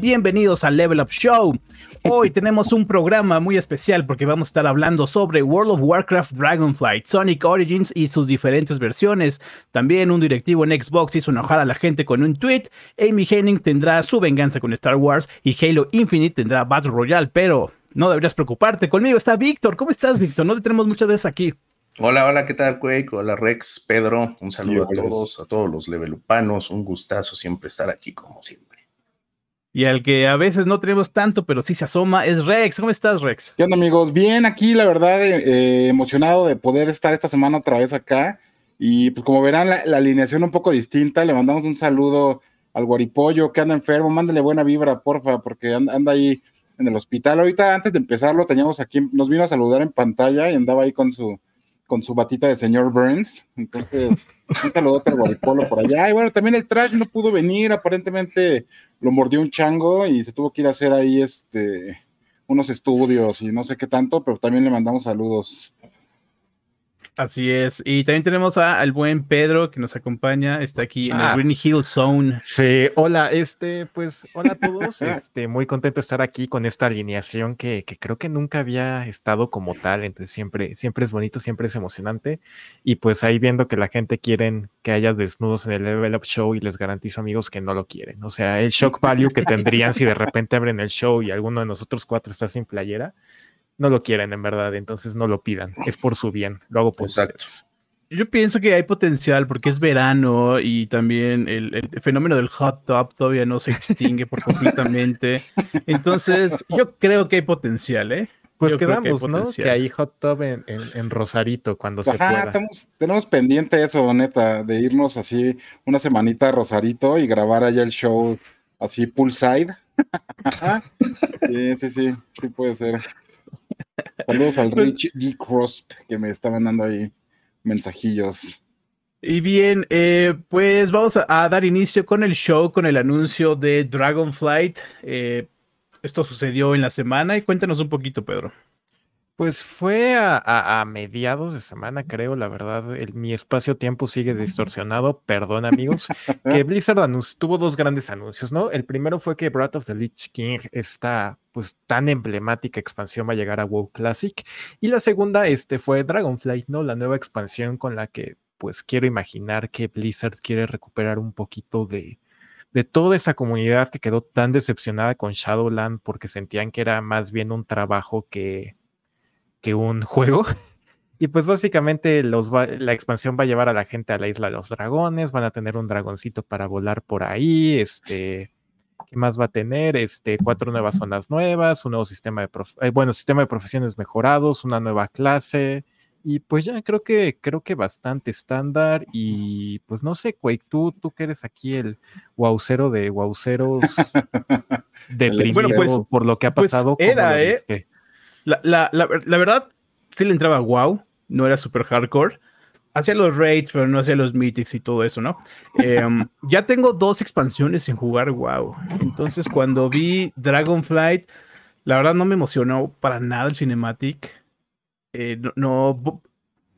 Bienvenidos al Level Up Show. Hoy tenemos un programa muy especial porque vamos a estar hablando sobre World of Warcraft Dragonflight, Sonic Origins y sus diferentes versiones. También un directivo en Xbox hizo enojar a la gente con un tweet. Amy Henning tendrá su venganza con Star Wars y Halo Infinite tendrá Battle Royale, pero no deberías preocuparte. Conmigo está Víctor. ¿Cómo estás, Víctor? No te tenemos muchas veces aquí. Hola, hola, ¿qué tal, Quake? Hola, Rex, Pedro. Un saludo a todos, a todos los levelupanos. Un gustazo siempre estar aquí, como siempre. Y al que a veces no tenemos tanto, pero sí se asoma, es Rex. ¿Cómo estás, Rex? ¿Qué onda, amigos? Bien, aquí, la verdad, eh, eh, emocionado de poder estar esta semana otra vez acá. Y pues como verán, la, alineación un poco distinta. Le mandamos un saludo al guaripollo que anda enfermo. Mándale buena vibra, porfa, porque anda ahí en el hospital. Ahorita, antes de empezarlo, teníamos aquí, nos vino a saludar en pantalla y andaba ahí con su con su batita de señor Burns. Entonces, un saludo al guaripolo por allá. Y bueno, también el trash no pudo venir, aparentemente lo mordió un chango y se tuvo que ir a hacer ahí este unos estudios y no sé qué tanto, pero también le mandamos saludos. Así es. Y también tenemos al buen Pedro que nos acompaña. Está aquí en el ah. Green Hill Zone. Sí, hola, este, pues, hola a todos. este, muy contento de estar aquí con esta alineación que, que, creo que nunca había estado como tal. Entonces, siempre, siempre es bonito, siempre es emocionante. Y pues ahí viendo que la gente quiere que haya desnudos en el Level Up Show y les garantizo, amigos, que no lo quieren. O sea, el shock value que tendrían si de repente abren el show y alguno de nosotros cuatro está sin playera no lo quieren en verdad, entonces no lo pidan, es por su bien, lo hago por Exacto. Yo pienso que hay potencial porque es verano y también el, fenómeno del hot tub todavía no se extingue por completamente. Entonces, yo creo que hay potencial, ¿eh? Pues quedamos, ¿no? Que hay hot tub en, Rosarito cuando se pueda. tenemos pendiente eso, neta, de irnos así una semanita a Rosarito y grabar allá el show así poolside. sí, sí, sí, sí puede ser. Saludos al pues Rich D. Crosp que me estaban dando ahí mensajillos. Y bien, eh, pues vamos a, dar inicio con el show, con el anuncio de Dragonflight. Eh, esto sucedió en la semana y cuéntanos un poquito, Pedro. Pues fue a, mediados de semana, creo, la verdad, mi espacio-tiempo sigue distorsionado, perdón amigos, que Blizzard tuvo dos grandes anuncios, ¿no? El primero fue que Breath of the Lich King, esta pues tan emblemática expansión va a llegar a WoW Classic, y la segunda este, fue Dragonflight, ¿no? La nueva expansión con la que pues quiero imaginar que Blizzard quiere recuperar un poquito de, de toda esa comunidad que quedó tan decepcionada con Shadowland porque sentían que era más bien un trabajo que que un juego. Y pues básicamente los la expansión va a llevar a la gente a la isla de los dragones, van a tener un dragoncito para volar por ahí, este, ¿qué más va a tener? Este, cuatro nuevas zonas nuevas, un nuevo sistema de, eh, bueno, sistema de profesiones mejorados, una nueva clase, y pues ya creo que, creo que bastante estándar, y pues no sé, Quake, tú, tú que eres aquí el wowcero de wowceros deprimido bueno, pues, por lo que ha pues pasado. era, eh, la, la, la, verdad, sí le entraba wow, no era super hardcore. Hacía los raids, pero no hacía los mythics y todo eso, ¿no? Em, ya tengo dos expansiones sin jugar wow. Entonces, cuando vi Dragonflight, la verdad no me emocionó para nada el cinematic. Eh, no,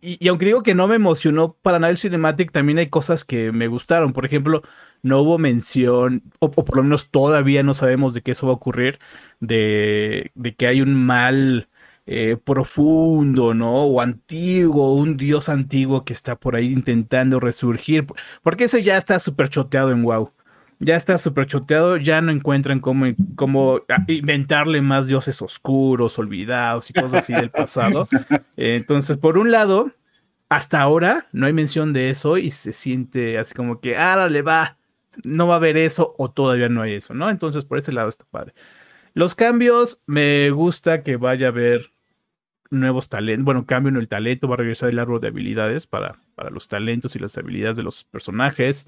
y, aunque digo que no me emocionó para nada el cinematic, también hay cosas que me gustaron. Por ejemplo, no hubo mención, o, por lo menos todavía no sabemos de qué eso va a ocurrir, de, que hay un mal eh, profundo, ¿no? O antiguo, un dios antiguo que está por ahí intentando resurgir. Porque ese ya está súper choteado en WoW. Ya está súper choteado, ya no encuentran cómo, cómo inventarle más dioses oscuros, olvidados y cosas así del pasado. entonces, por un lado, hasta ahora no hay mención de eso y se siente así como que, ahora le va, no va a haber eso o todavía no hay eso, ¿no? Entonces, por ese lado está padre. Los cambios, me gusta que vaya a haber nuevos talentos, bueno, cambio en el talento, va a regresar el árbol de habilidades para, para los talentos y las habilidades de los personajes.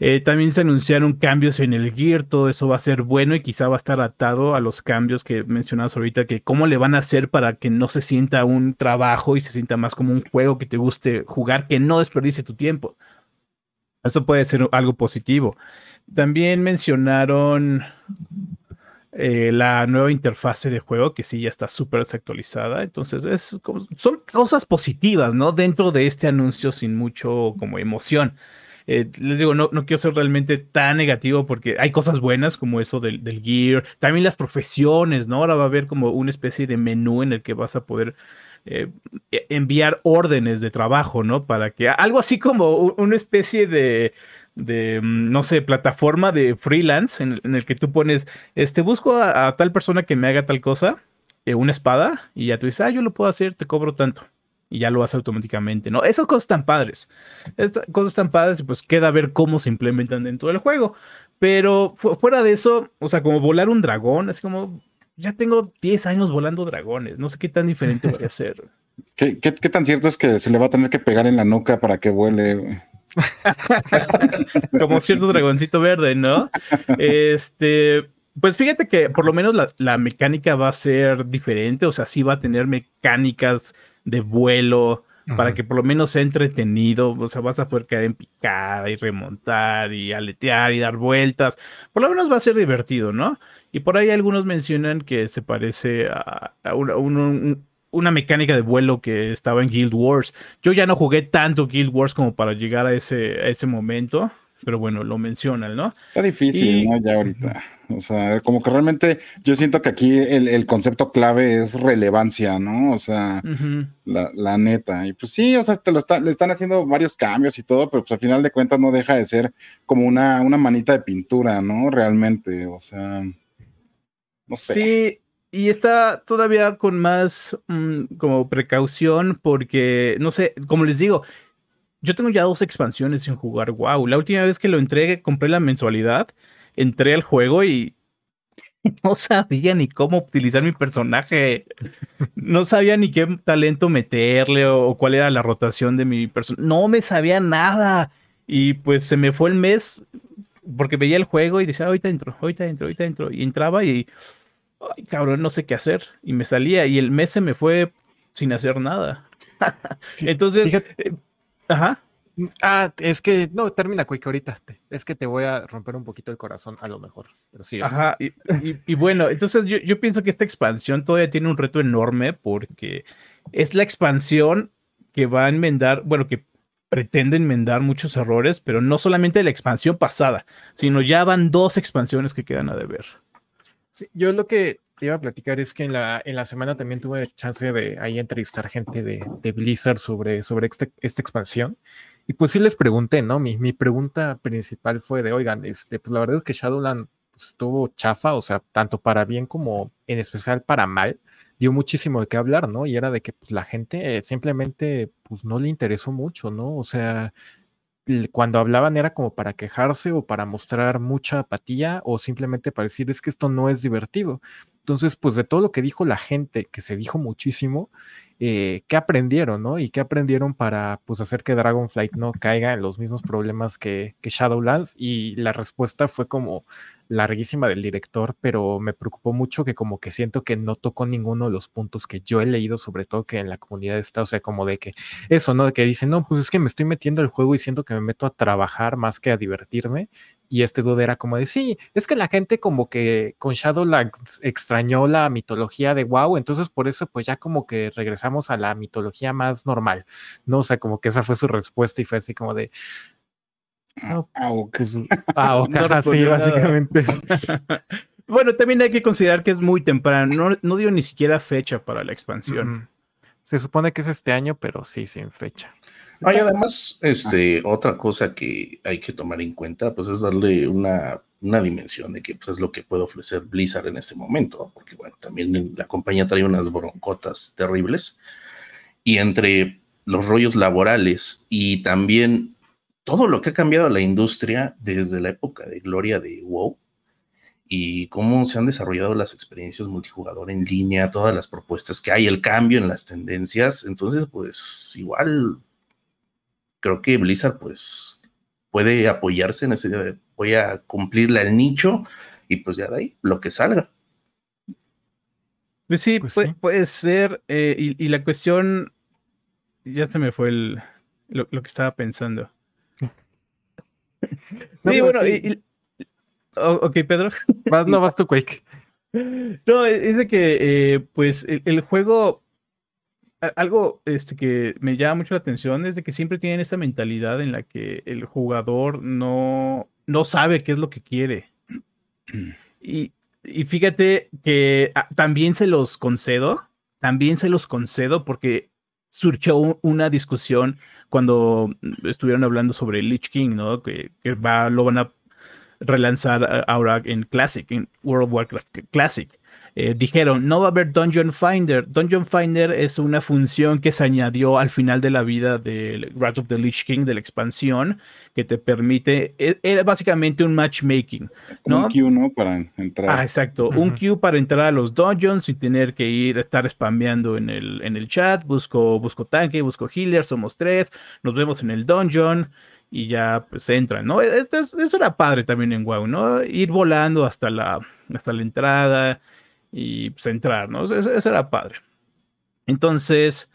Eh, también se anunciaron cambios en el gear, todo eso va a ser bueno y quizá va a estar atado a los cambios que mencionabas ahorita, que cómo le van a hacer para que no se sienta un trabajo y se sienta más como un juego que te guste jugar, que no desperdicie tu tiempo. Eso puede ser algo positivo. También mencionaron eh, la nueva interfase de juego, que sí ya está súper desactualizada. Entonces, es, son cosas positivas, ¿no? Dentro de este anuncio sin mucho como emoción. Eh, les digo, no, no quiero ser realmente tan negativo porque hay cosas buenas como eso del gear. También las profesiones, ¿no? Ahora va a haber como una especie de menú en el que vas a poder eh, enviar órdenes de trabajo, ¿no? Para que algo así como una especie de, mm, no sé, plataforma de freelance en, el que tú pones, este, busco a, tal persona que me haga tal cosa, eh, una espada, y ya tú dices, ah, yo lo puedo hacer, te cobro tanto. Y ya lo haces automáticamente, ¿no? Esas cosas tan padres. Estas cosas tan padres, pues queda ver cómo se implementan dentro del juego. Pero fuera de eso, o sea, como volar un dragón, es como, ya tengo 10 años volando dragones, no sé qué tan diferente voy a ser. ¿Qué, tan cierto es que se le va a tener que pegar en la nuca para que vuele? Como cierto dragoncito verde, ¿no? Este, pues fíjate que por lo menos la, mecánica va a ser diferente, o sea, sí va a tener mecánicas de vuelo para que por lo menos sea entretenido, o sea, vas a poder caer en picada y remontar y aletear y dar vueltas, por lo menos va a ser divertido, ¿no? Y por ahí algunos mencionan que se parece a, una mecánica de vuelo que estaba en Guild Wars. Yo ya no jugué tanto Guild Wars como para llegar a ese, ese momento, pero bueno, lo mencionan, ¿no? Está difícil, ¿no? Ya ahorita. O sea, como que realmente yo siento que aquí el, concepto clave es relevancia, ¿no? O sea, la, neta. Y pues sí, o sea, te lo le están haciendo varios cambios y todo, pero pues al final de cuentas no deja de ser como una, una manita de pintura, ¿no? Realmente, o sea. No sé. Sí, y está todavía con más mm, como precaución porque, no sé, como les digo, yo tengo ya dos expansiones sin jugar WoW. La última vez que lo entregué, compré la mensualidad, entré al juego y no sabía ni cómo utilizar mi personaje. No sabía ni qué talento meterle o, cuál era la rotación de mi personaje. No me sabía nada. Y pues se me fue el mes porque veía el juego y decía, ahorita entro, ahorita entro, ahorita entro. Y entraba y ay, cabrón, no sé qué hacer. Y me salía y el mes se me fue sin hacer nada. Entonces, ajá. Ah, es que no, termina Quick ahorita. es que te voy a romper un poquito el corazón, a lo mejor. Pero sí. Ajá, y, bueno, entonces yo, yo, pienso que esta expansión todavía tiene un reto enorme porque es la expansión que va a enmendar, bueno, que pretende enmendar muchos errores, pero no solamente la expansión pasada, sino ya van dos expansiones que quedan a deber yo lo que te iba a platicar es que en la, en la semana también tuve chance de ahí entrevistar gente de, de Blizzard sobre, sobre este, esta expansión. Y pues sí les pregunté, ¿no? Mi, mi pregunta principal fue de, oigan, este, pues la verdad es que Shadowland pues, estuvo chafa, o sea, tanto para bien como en especial para mal, dio muchísimo de qué hablar, ¿no? Y era de que pues, la gente simplemente pues no le interesó mucho, ¿no? O sea, cuando hablaban era como para quejarse o para mostrar mucha apatía o simplemente para decir es que esto no es divertido. Entonces, pues de todo lo que dijo la gente, que se dijo muchísimo, eh, ¿qué aprendieron, no? Y qué aprendieron para pues hacer que Dragonflight no caiga en los mismos problemas que, que Shadowlands. Y la respuesta fue como, larguísima del director, pero me preocupó mucho que como que siento que no tocó ninguno de los puntos que yo he leído, sobre todo que en la comunidad está, o sea, como de que eso, ¿no? De que dicen, no, pues es que me estoy metiendo al juego y siento que me meto a trabajar más que a divertirme. Y este dude era como de, sí, es que la gente como que con Shadowlands extrañó la mitología de WoW, entonces por eso pues ya como que regresamos a la mitología más normal, ¿no? O sea, como que esa fue su respuesta y fue así como de, Ah, pues, básicamente. bueno, también hay que considerar que es muy temprano. No, dio ni siquiera fecha para la expansión. Se supone que es este año, pero sí, sin fecha. Hay además, este, otra cosa que hay que tomar en cuenta, pues es darle una, una dimensión de que pues, es lo que puede ofrecer Blizzard en este momento, porque bueno, también la compañía trae unas broncotas terribles y entre los rollos laborales y también todo lo que ha cambiado la industria desde la época de gloria de WoW y cómo se han desarrollado las experiencias multijugador en línea, todas las propuestas que hay, el cambio en las tendencias. Entonces, pues igual creo que Blizzard pues puede apoyarse en ese de voy a cumplirle al nicho y pues ya de ahí lo que salga. Pues sí, pues puede, ser. Eh, y, la cuestión, ya se me fue el, lo que estaba pensando. Sí, bueno, y, ok, Pedro. no vas tu Quake. No, es de que, eh, pues, el, juego algo este, que me llama mucho la atención es de que siempre tienen esta mentalidad en la que el jugador no, no sabe qué es lo que quiere. Y, y fíjate que ah, también se los concedo, también se los concedo porque surgió una discusión cuando estuvieron hablando sobre Lich King, ¿no? Que, que va, lo van a relanzar ahora en Classic, en World of Warcraft Classic. Eh, dijeron, no va a haber Dungeon Finder. Dungeon Finder es una función que se añadió al final de la vida del Wrath of the Lich King, de la expansión, que te permite, e, era básicamente un matchmaking. ¿no? Un queue, ¿no? Para entrar. Ah, exacto. Un queue para entrar a los dungeons sin tener que ir a estar spameando en el, en el chat. Busco, busco tanque, busco healer, somos tres, nos vemos en el dungeon y ya pues entran, ¿no? E, e, eso, era padre también en WoW, ¿no? Ir volando hasta la, hasta la entrada y pues, entrar, ¿no? Eso, era padre. Entonces,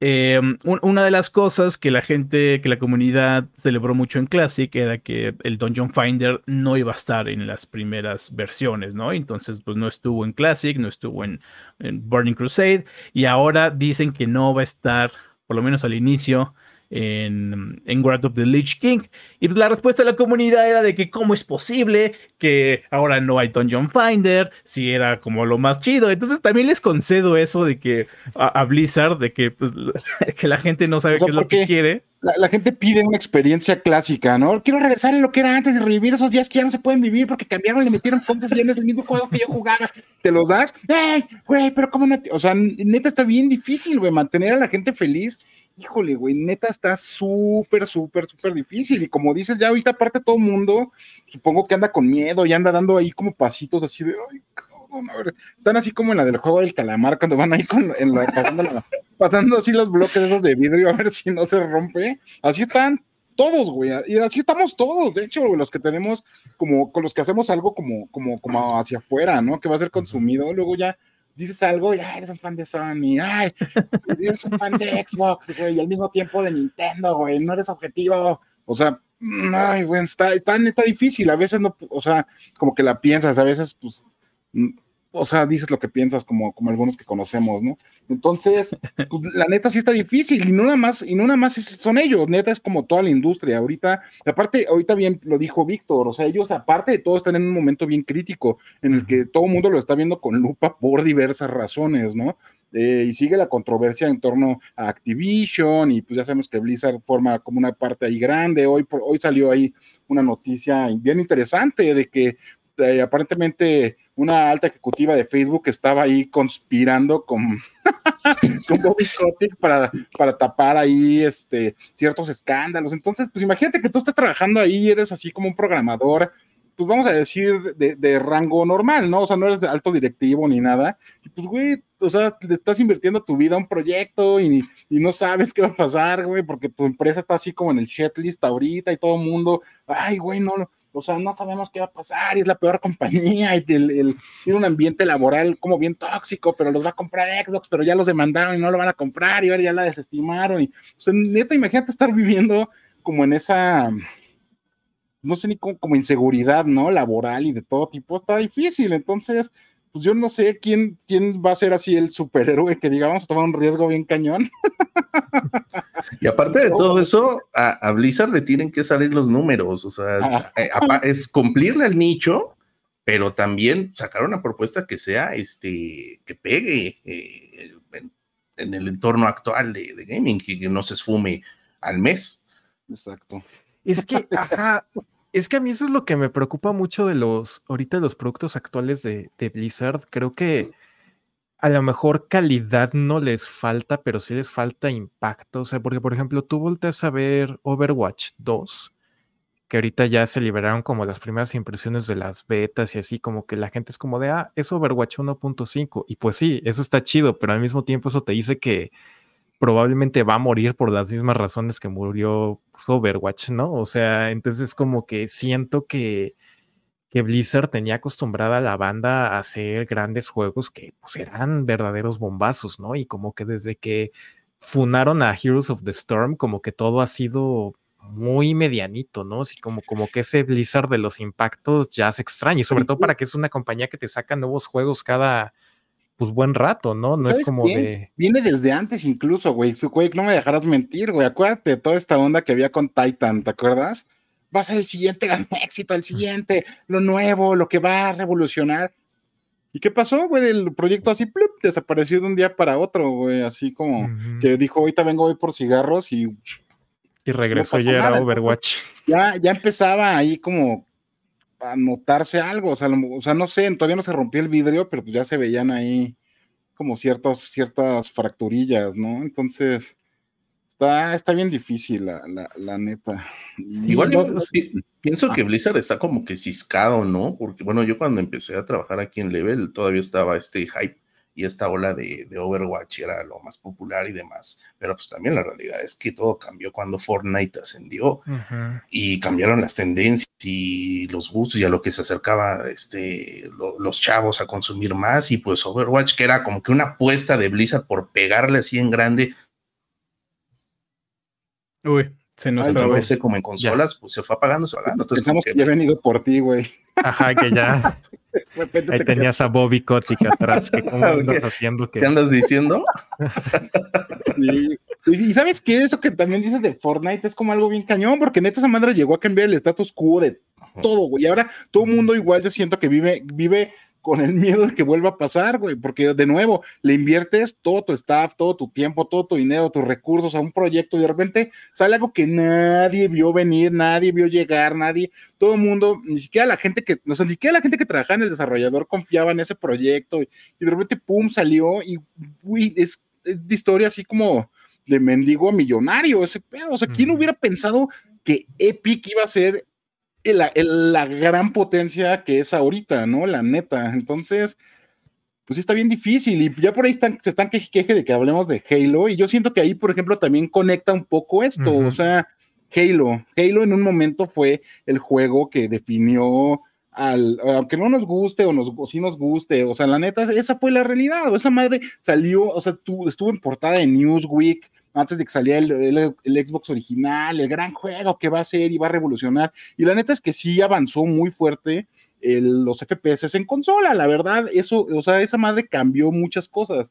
em, una de las cosas que la gente, que la comunidad celebró mucho en Classic era que el Dungeon Finder no iba a estar en las primeras versiones, ¿no? Entonces, pues no estuvo en Classic, no estuvo en Burning Crusade y ahora dicen que no va a estar, por lo menos al inicio, en, en Wrath of the Lich King. Y pues la respuesta de la comunidad era de que cómo es posible que ahora no hay Dungeon Finder, si era como lo más chido. Entonces también les concedo eso de que a, Blizzard, de que, pues, que la gente no sabe qué es lo que quiere. La, gente pide una experiencia clásica, ¿no? Quiero regresar en lo que era antes y revivir esos días que ya no se pueden vivir porque cambiaron, le metieron fontes y no es el mismo juego que yo jugaba. Te los das, ¡eh! Güey, pero cómo no O sea, neta está bien difícil, güey, mantener a la gente feliz híjole, güey, neta está súper, súper, súper difícil. Y como dices, ya ahorita aparte todo el mundo, supongo que anda con miedo y anda dando ahí como pasitos así de, ay, cabrón, a ver, están así como en la del juego del calamar, cuando van ahí con, en la, pasando, así los bloques esos de vidrio a ver si no se rompe. Así están todos, güey, y así estamos todos, de hecho, los que tenemos como, con los que hacemos algo como, como, como hacia afuera, ¿no? Que va a ser consumido, luego ya dices algo y ay, eres un fan de Sony, ay, eres un fan de Xbox, güey, y al mismo tiempo de Nintendo, güey, no eres objetivo. O sea, ay, güey, está, está neta difícil. A veces no, o sea, como que la piensas, a veces, pues, o sea, dices lo que piensas como, como algunos que conocemos, ¿no? Entonces, pues, la neta sí está difícil y no nada más, y no nada más son ellos, neta es como toda la industria. Ahorita, aparte, ahorita bien lo dijo Víctor, o sea, ellos aparte de todo están en un momento bien crítico en el que todo el mundo lo está viendo con lupa por diversas razones, ¿no? Eh, y sigue la controversia en torno a Activision y pues ya sabemos que Blizzard forma como una parte ahí grande. Hoy, hoy salió ahí una noticia bien interesante de que eh, aparentemente una alta ejecutiva de Facebook estaba ahí conspirando con, con Bobby Kotick para, para tapar ahí este, ciertos escándalos. Entonces, pues imagínate que tú estás trabajando ahí eres así como un programador pues vamos a decir, de, rango normal, ¿no? O sea, no eres de alto directivo ni nada. Y pues, güey, o sea, le estás invirtiendo tu vida a un proyecto y, y no sabes qué va a pasar, güey, porque tu empresa está así como en el list ahorita y todo el mundo, ay, güey, no, o sea, no sabemos qué va a pasar y es la peor compañía y el, tiene un ambiente laboral como bien tóxico, pero los va a comprar Xbox, pero ya los demandaron y no lo van a comprar y ahora ya la desestimaron. Y, o sea, neta, imagínate estar viviendo como en esa no sé ni cómo, como inseguridad, ¿no? Laboral y de todo tipo, está difícil. Entonces, pues yo no sé quién, quién va a ser así el superhéroe que diga, vamos a tomar un riesgo bien cañón. Y aparte de todo eso, a, Blizzard le tienen que salir los números, o sea, eh, es cumplirle al nicho, pero también sacar una propuesta que sea, este, que pegue eh, en, el entorno actual de, de gaming, que no se esfume al mes. Exacto. Es que, ajá, es que a mí eso es lo que me preocupa mucho de los, ahorita los productos actuales de, Blizzard. Creo que a lo mejor calidad no les falta, pero sí les falta impacto. O sea, porque por ejemplo, tú volteas a ver Overwatch 2, que ahorita ya se liberaron como las primeras impresiones de las betas y así, como que la gente es como de, ah, es Overwatch 1.5. Y pues sí, eso está chido, pero al mismo tiempo eso te dice que probablemente va a morir por las mismas razones que murió pues, Overwatch, ¿no? O sea, entonces como que siento que, que Blizzard tenía acostumbrada a la banda a hacer grandes juegos que pues eran verdaderos bombazos, ¿no? Y como que desde que funaron a Heroes of the Storm, como que todo ha sido muy medianito, ¿no? Así como, como que ese Blizzard de los impactos ya se extraña, y sobre todo para que es una compañía que te saca nuevos juegos cada, pues buen rato, ¿no? No es ¿Sabes como qué? de. Viene desde antes incluso, güey. Güey, no me dejarás mentir, güey. Acuérdate de toda esta onda que había con Titan, ¿te acuerdas? Va a ser el siguiente gran éxito, el siguiente, lo nuevo, lo que va a revolucionar. ¿Y qué pasó, güey? El proyecto así, plup, desapareció de un día para otro, güey. Así como que dijo, ahorita vengo hoy por cigarros y Y regresó pasó ya nada, Overwatch. ya, ya empezaba ahí como a notarse algo, o sea, lo- o sea, no sé, todavía no se rompió el vidrio, pero pues ya se veían ahí como ciertos, ciertas fracturillas, ¿no? Entonces, está, está bien difícil, la, la, la neta. Igual no- yo sí, pienso que Blizzard está como que ciscado, ¿no? Porque bueno, yo cuando empecé a trabajar aquí en Level todavía estaba este hype y esta ola de, de Overwatch era lo más popular y demás. Pero pues también la realidad es que todo cambió cuando Fortnite ascendió y cambiaron las tendencias y los gustos y a lo que se acercaba este, lo- los chavos a consumir más y pues Overwatch que era como que una apuesta de Blizzard por pegarle así en grande Uy, se nos Ay. PC como en consolas, pues se fue apagando, se fue apagando. Entonces, Pensamos que ya habían ido por ti, güey. Ajá, que ya. Ahí te tenías a Bobby Kotick atrás. Que cómo andas ¿Qué? haciendo que. ¿Qué andas diciendo? Sí. Y, y sabes qué, eso que también dices de Fortnite es como algo bien cañón, porque neta esa madre llegó a cambiar el status quo de todo, güey. Y ahora todo el mundo igual yo siento que vive, vive con el miedo de que vuelva a pasar, güey, porque de nuevo le inviertes todo tu staff, todo tu tiempo, todo tu dinero, tus recursos a un proyecto y de repente sale algo que nadie vio venir, nadie vio llegar, nadie, todo el mundo, ni siquiera la gente que, no sé, ni siquiera la gente que trabajaba en el desarrollador confiaba en ese proyecto y, y de repente, pum, salió y, uy, es, es de historia así como de mendigo a millonario ese pedo. O sea, ¿quién hubiera pensado que Epic iba a ser la gran potencia que es ahorita, ¿no? La neta. Entonces, pues sí está bien difícil. Y ya por ahí están, se están queje queje de que hablemos de Halo. Y yo siento que ahí, por ejemplo, también conecta un poco esto. O sea, Halo. Halo en un momento fue el juego que definió al, aunque no nos guste o, nos, o sí nos guste, o sea, la neta, esa fue la realidad, o esa madre salió, o sea, tú, estuvo en portada de Newsweek antes de que saliera el, el- el Xbox original, el gran juego que va a ser y va a revolucionar, y la neta es que sí avanzó muy fuerte el- los FPS en consola, la verdad, eso, o sea, esa madre cambió muchas cosas,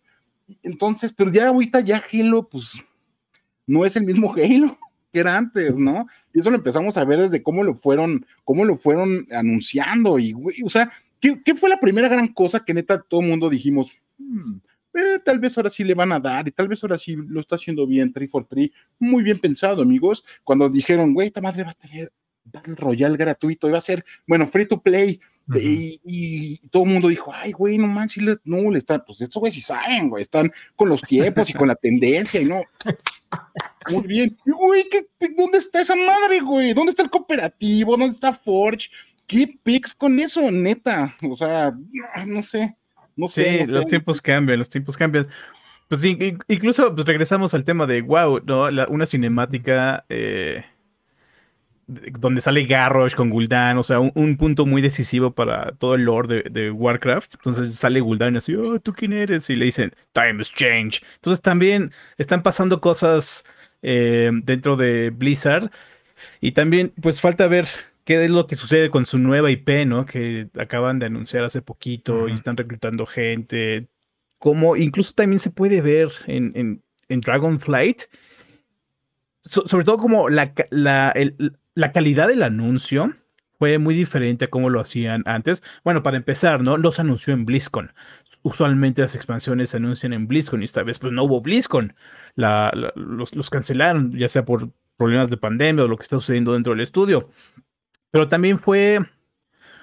entonces, pero ya ahorita ya Halo, pues, no es el mismo Halo que era antes, ¿no? Y eso lo empezamos a ver desde cómo lo fueron, cómo lo fueron anunciando y, güey, o sea, ¿qué, qué fue la primera gran cosa que neta todo el mundo dijimos? "Hmm, eh, tal vez ahora sí le van a dar y tal vez ahora sí lo está haciendo bien 3 for 3. Muy bien pensado, amigos. Cuando dijeron, güey, esta madre va a tener Battle Royale gratuito y va a ser, bueno, free to play. Y, y todo el mundo dijo, ay, güey, no manches, les- no, le están, pues estos güeyes sí saben, güey, están con los tiempos y con la tendencia y no. Muy bien. Y, Güey, ¿qué, ¿dónde está esa madre, güey? ¿Dónde está el cooperativo? ¿Dónde está Forge? ¿Qué pics con eso, neta? O sea, no sé. No Sí, sé. no los sé. tiempos cambian, los tiempos cambian. Pues sí, in- incluso pues, regresamos al tema de wow, ¿no? La- una cinemática eh, de- donde sale Garrosh con Gul'dan, o sea, un, un punto muy decisivo para todo el lore de, de Warcraft. Entonces sale Gul'dan así, oh, ¿tú quién eres? Y le dicen, Times change. Entonces también están pasando cosas eh, dentro de Blizzard. Y también, pues falta ver qué es lo que sucede con su nueva IP, ¿no? Que acaban de anunciar hace poquito y están reclutando gente. Como incluso también se puede ver en, en, en Dragonflight. So- sobre todo como la, la, el- la calidad del anuncio fue muy diferente a cómo lo hacían antes. Bueno, para empezar, ¿no? Los anunció en BlizzCon. Usualmente las expansiones se anuncian en BlizzCon y esta vez pues no hubo BlizzCon. La- los, los cancelaron, ya sea por problemas de pandemia o lo que está sucediendo dentro del estudio. Pero también fue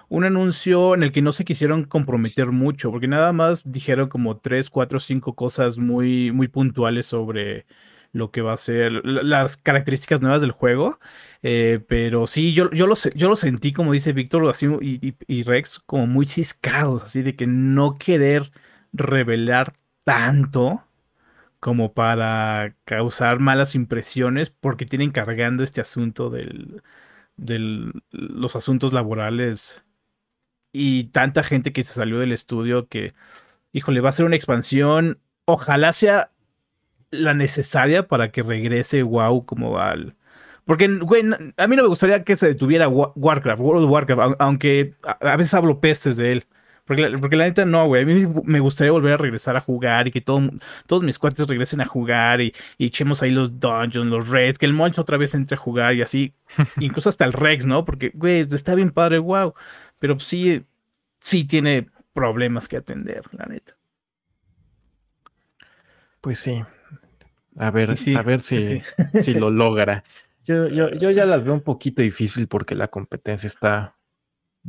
un anuncio en el que no se quisieron comprometer mucho, porque nada más dijeron como tres, cuatro, cinco cosas muy, muy puntuales sobre lo que va a ser, la- las características nuevas del juego. Eh, pero sí, yo, yo, lo, yo lo sentí, como dice Víctor y, y- y Rex, como muy ciscados, así de que no querer revelar tanto como para causar malas impresiones, porque tienen cargando este asunto del, del los asuntos laborales y tanta gente que se salió del estudio que, híjole, va a ser una expansión. Ojalá sea la necesaria para que regrese WoW como al. Porque, a mí no me gustaría que se detuviera Wa- Warcraft, World of Warcraft, au- aunque a veces hablo pestes de él. Porque la, porque la neta no, güey. A mí me gustaría volver a regresar a jugar y que todo, todos mis cuates regresen a jugar y, echemos ahí los dungeons, los raids, que el Monch otra vez entre a jugar y así. incluso hasta el Rex, ¿no? Porque, güey, está bien padre, wow. Pero sí, sí tiene problemas que atender, la neta. Pues sí. A ver, a ver si, si lo logra. Yo, yo, yo ya las veo un poquito difícil porque la competencia está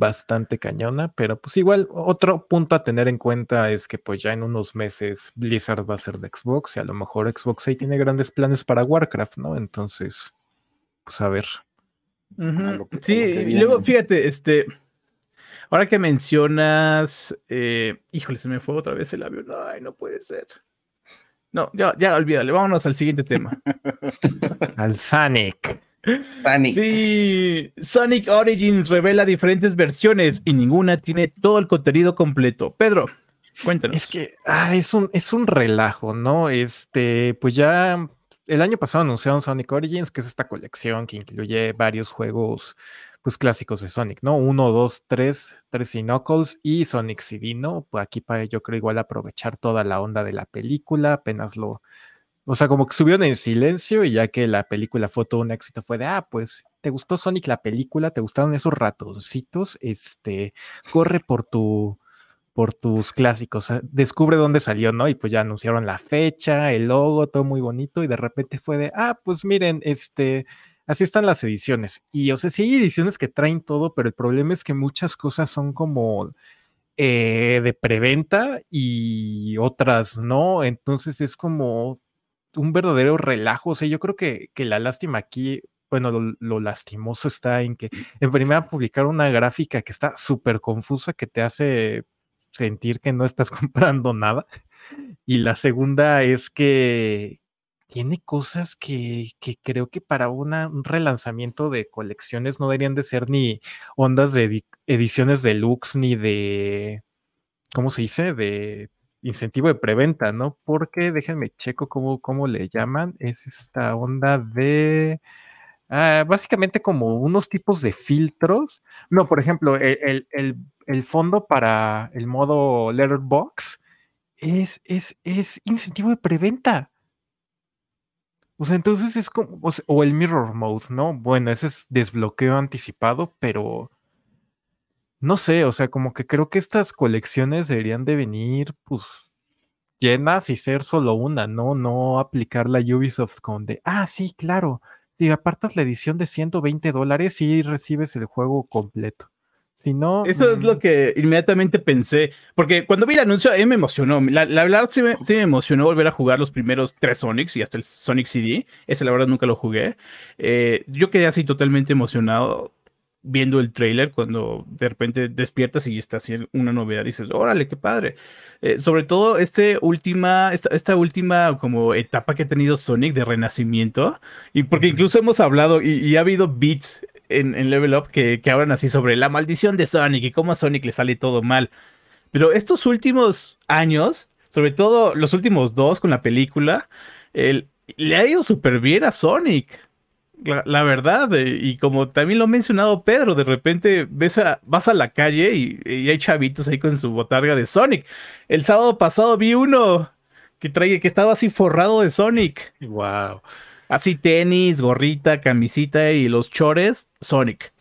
bastante cañona, pero pues igual otro punto a tener en cuenta es que pues ya en unos meses Blizzard va a ser de Xbox y a lo mejor Xbox ahí tiene grandes planes para Warcraft, ¿no? Entonces, pues a ver. sí, y luego fíjate, este, ahora que mencionas, eh, híjole, se me fue otra vez el avión, ay, no puede ser. No, ya, ya olvídale, vámonos al siguiente tema. al Sonic. Sonic. Sí, Sonic Origins revela diferentes versiones y ninguna tiene todo el contenido completo. Pedro, cuéntanos. Es que ah, es, un, es un relajo, ¿no? Este, pues ya el año pasado anunciaron Sonic Origins, que es esta colección que incluye varios juegos pues clásicos de Sonic, ¿no? Uno, dos, tres, tres y Knuckles y Sonic CD, ¿no? Pues aquí para yo creo igual aprovechar toda la onda de la película, apenas lo, o sea, como que subieron en silencio y ya que la película fue todo un éxito, fue de, ah, pues, ¿te gustó Sonic la película? ¿Te gustaron esos ratoncitos? Este, corre por tu, por tus clásicos, descubre dónde salió, ¿no? Y pues ya anunciaron la fecha, el logo, todo muy bonito y de repente fue de, ah, pues miren, este, así están las ediciones. Y o sea, sí hay ediciones que traen todo, pero el problema es que muchas cosas son como eh, de preventa y otras no. Entonces es como un verdadero relajo. O sea, yo creo que, que la lástima aquí, bueno, lo, lastimoso está en que en primera publicar una gráfica que está súper confusa, que te hace sentir que no estás comprando nada. Y la segunda es que tiene cosas que, que creo que para una, un relanzamiento de colecciones no deberían de ser ni ondas de ediciones deluxe ni de, ¿cómo se dice? De incentivo de preventa, ¿no? Porque déjenme checo cómo, cómo le llaman. Es esta onda de. Ah, básicamente como unos tipos de filtros. No, por ejemplo, e, el, fondo para el modo Letterbox es, es, es incentivo de preventa. O sea, entonces es como. o el Mirror Mode, ¿no? Bueno, ese es desbloqueo anticipado, pero no sé, o sea, como que creo que estas colecciones deberían de venir, pues, llenas y ser solo una, ¿no? No aplicar la Ubisoft con de, ah, sí, claro, si apartas la edición de 120 dólares y recibes el juego completo. Si no. Eso es lo mm. que inmediatamente pensé. Porque cuando vi el anuncio, a mí me emocionó. La, verdad sí me, sí me, emocionó volver a jugar los primeros tres Sonics y hasta el Sonic CD. Ese, la verdad, nunca lo jugué. Eh, yo quedé así totalmente emocionado viendo el trailer cuando de repente despiertas y está así una novedad, dices, órale, qué padre. Eh, sobre todo este última, esta, última como etapa que ha tenido Sonic de renacimiento, y porque incluso hemos hablado y, ha habido beats en, Level Up que, que, hablan así sobre la maldición de Sonic y cómo a Sonic le sale todo mal. Pero estos últimos años, sobre todo los últimos dos con la película, le ha ido súper bien a Sonic la, verdad, eh, y como también lo ha mencionado Pedro, de repente ves a, vas a la calle y, hay chavitos ahí con su botarga de Sonic. El sábado pasado vi uno que trae, que estaba así forrado de Sonic. Wow. Así tenis, gorrita, camisita y los chores, Sonic.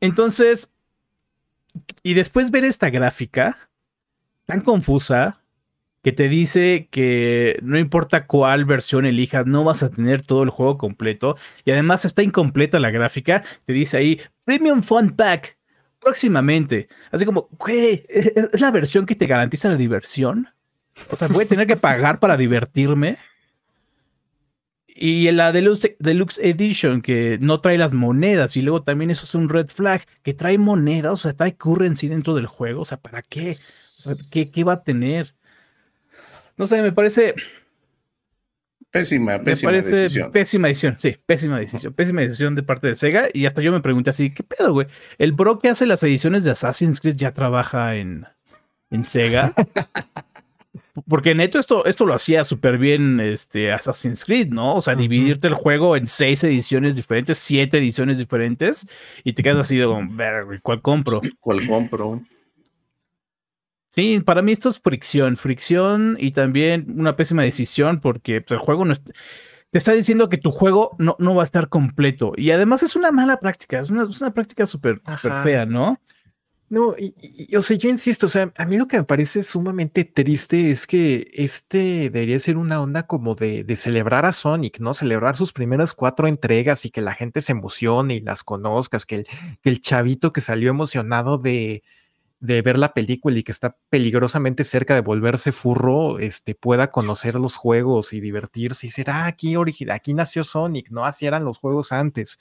Entonces, y después ver esta gráfica tan confusa, que te dice que no importa cuál versión elijas, no vas a tener todo el juego completo. Y además está incompleta la gráfica. Te dice ahí, Premium Fun Pack, próximamente. Así como, güey, ¿es la versión que te garantiza la diversión? O sea, voy a tener que pagar para divertirme. Y la Deluxe, Deluxe, Edition, que no trae las monedas. Y luego también eso es un red flag, que trae monedas, o sea, trae currency dentro del juego. O sea, ¿para qué? ¿qué, ¿qué, va a tener? No sé, me parece. Pésima, pésima me parece decisión. Pésima decisión, sí, pésima decisión. Pésima decisión de parte de Sega. Y hasta yo me pregunté así: ¿qué pedo, güey? ¿El bro que hace las ediciones de Assassin's Creed ya trabaja en, en Sega? Porque neto esto, esto lo hacía súper bien este, Assassin's Creed, ¿no? O sea, dividirte el juego en seis ediciones diferentes, siete ediciones diferentes, y te quedas así de, ¿cuál compro? ¿Cuál compro? Sí, para mí esto es fricción, fricción y también una pésima decisión porque pues, el juego no es, te está diciendo que tu juego no, no va a estar completo y además es una mala práctica, es una, es una práctica súper fea, ¿no? No, y, y- o sea, yo insisto, o sea, a mí lo que me parece sumamente triste es que este debería ser una onda como de, de celebrar a Sonic, ¿no? Celebrar sus primeras cuatro entregas y que la gente se emocione y las conozcas, que el, que el chavito que salió emocionado de, de ver la película y que está peligrosamente cerca de volverse furro, este, pueda conocer los juegos y divertirse y decir, ah, aquí, aquí nació Sonic, ¿no? Así eran los juegos antes.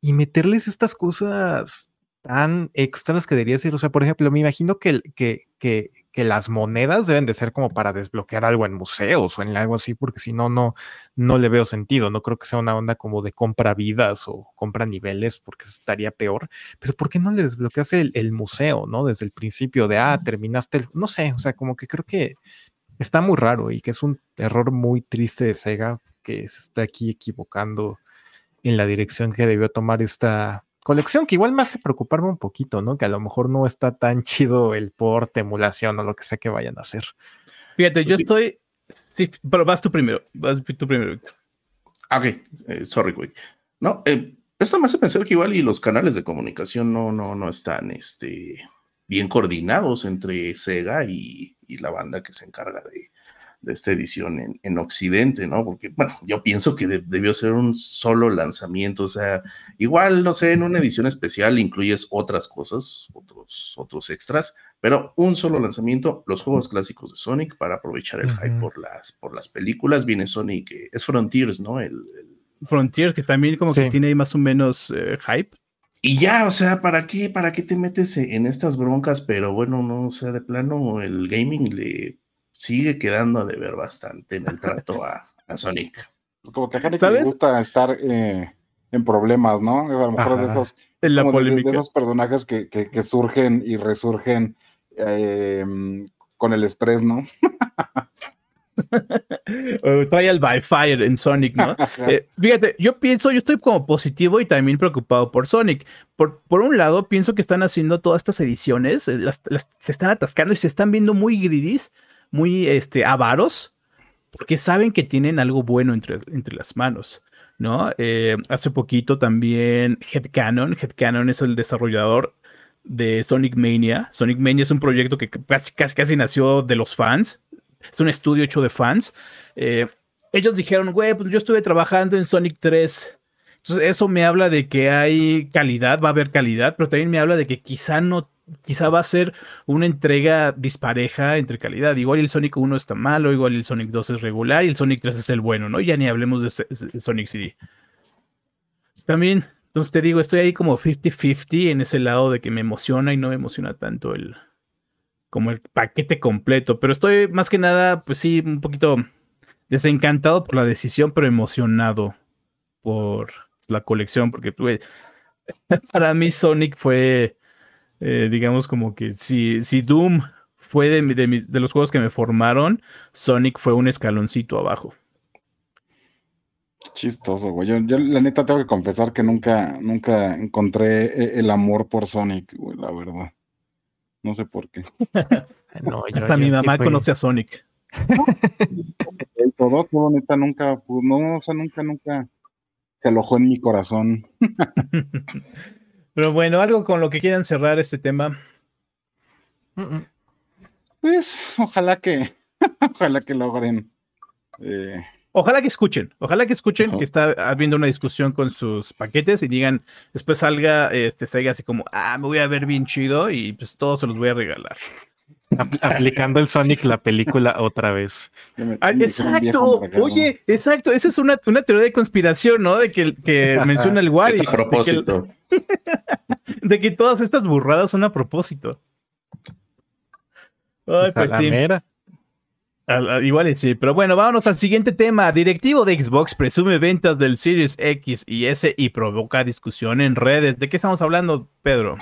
Y meterles estas cosas tan extras que debería ser. O sea, por ejemplo, me imagino que, que, que, que las monedas deben de ser como para desbloquear algo en museos o en algo así, porque si no, no, no le veo sentido. No creo que sea una onda como de compra vidas o compra niveles, porque eso estaría peor. Pero ¿por qué no le desbloqueas el, el museo, no? Desde el principio de, ah, terminaste el... No sé, o sea, como que creo que está muy raro y que es un error muy triste de Sega que se está aquí equivocando en la dirección que debió tomar esta colección, que igual me hace preocuparme un poquito, ¿no? Que a lo mejor no está tan chido el port, emulación o lo que sea que vayan a hacer. Fíjate, yo Sí. estoy, sí, pero vas tú primero, vas tú primero. Víctor. Ah, Ok, eh, sorry, güey. No, eh, esto me hace pensar que igual y los canales de comunicación no, no, no están este, bien coordinados entre Sega y, y la banda que se encarga de, de esta edición en, en Occidente, ¿no? Porque, bueno, yo pienso que de- debió ser un solo lanzamiento, o sea, igual, no sé, en una edición especial incluyes otras cosas, otros, otros extras, pero un solo lanzamiento, los juegos clásicos de Sonic para aprovechar el hype Ujú. por las, por las películas. Viene Sonic, eh, es Frontiers, ¿no? El, el- Frontier, que también como que Sí. tiene ahí más o menos eh, hype. y ya, o sea, ¿para qué, ¿para qué te metes en estas broncas? Pero bueno, no, o sea, de plano el gaming le sigue quedando a deber bastante en el trato a, a Sonic. Como que a Sonic le gusta estar eh, en problemas, ¿no? A lo mejor de esos, la de- esos personajes que, que- que surgen y resurgen eh, con el estrés, ¿no? O Trial by Fire en Sonic, ¿no? Eh, fíjate, yo pienso, yo estoy como positivo y también preocupado por Sonic. Por, por un lado, pienso que están haciendo todas estas ediciones, eh, las, las- se están atascando y se están viendo muy gridis, muy este, avaros, porque saben que tienen algo bueno entre, entre las manos, ¿no? Eh, hace poquito también Headcanon, Headcanon es el desarrollador de Sonic Mania. Sonic Mania es un proyecto que casi, casi, casi nació de los fans. Es un estudio hecho de fans. Eh, ellos dijeron, güey, pues yo estuve trabajando en Sonic 3. Entonces, eso me habla de que hay calidad, va a haber calidad, pero también me habla de que quizá no, quizá va a ser una entrega dispareja entre calidad. Igual el Sonic 1 está malo, igual el Sonic 2 es regular y el Sonic 3 es el bueno, ¿no? Ya ni hablemos de Sonic CD. También, entonces te digo, estoy ahí como 50-50 en ese lado de que me emociona y no me emociona tanto el como el paquete completo, pero estoy más que nada, pues sí, un poquito desencantado por la decisión, pero emocionado por la colección, porque güey, para mí Sonic fue, eh, digamos, como que si, si Doom fue de, de mis- de los juegos que me formaron, Sonic fue un escaloncito abajo. Qué chistoso, güey. Yo, yo, la neta tengo que confesar que nunca, nunca encontré e- el amor por Sonic, güey, la verdad. No sé por qué. No, yo- Hasta yo mi sí mamá fui- conoce a Sonic. El todo, todo, neta, nunca, pues, no, o sea, nunca, nunca se alojó en mi corazón. Pero bueno, algo con lo que quieran cerrar este tema. Pues, ojalá que, ojalá que logren. eh, Ojalá que escuchen, ojalá que escuchen que está habiendo una discusión con sus paquetes y digan, después salga, este, salga así como, ah, me voy a ver bien chido y pues todos se los voy a regalar. Apl- aplicando el Sonic la película otra vez. Ah, exacto, oye, exacto, esa es una, una teoría de conspiración, ¿no? De que, que menciona el Wally, Es a propósito. de que, de que todas estas burradas son a propósito. Ay, Pues a pues la sí. mera. Al- al- igual y sí, pero bueno, vámonos al siguiente tema. Directivo de Xbox presume ventas del Series X y S y provoca discusión en redes. ¿De qué estamos hablando, Pedro?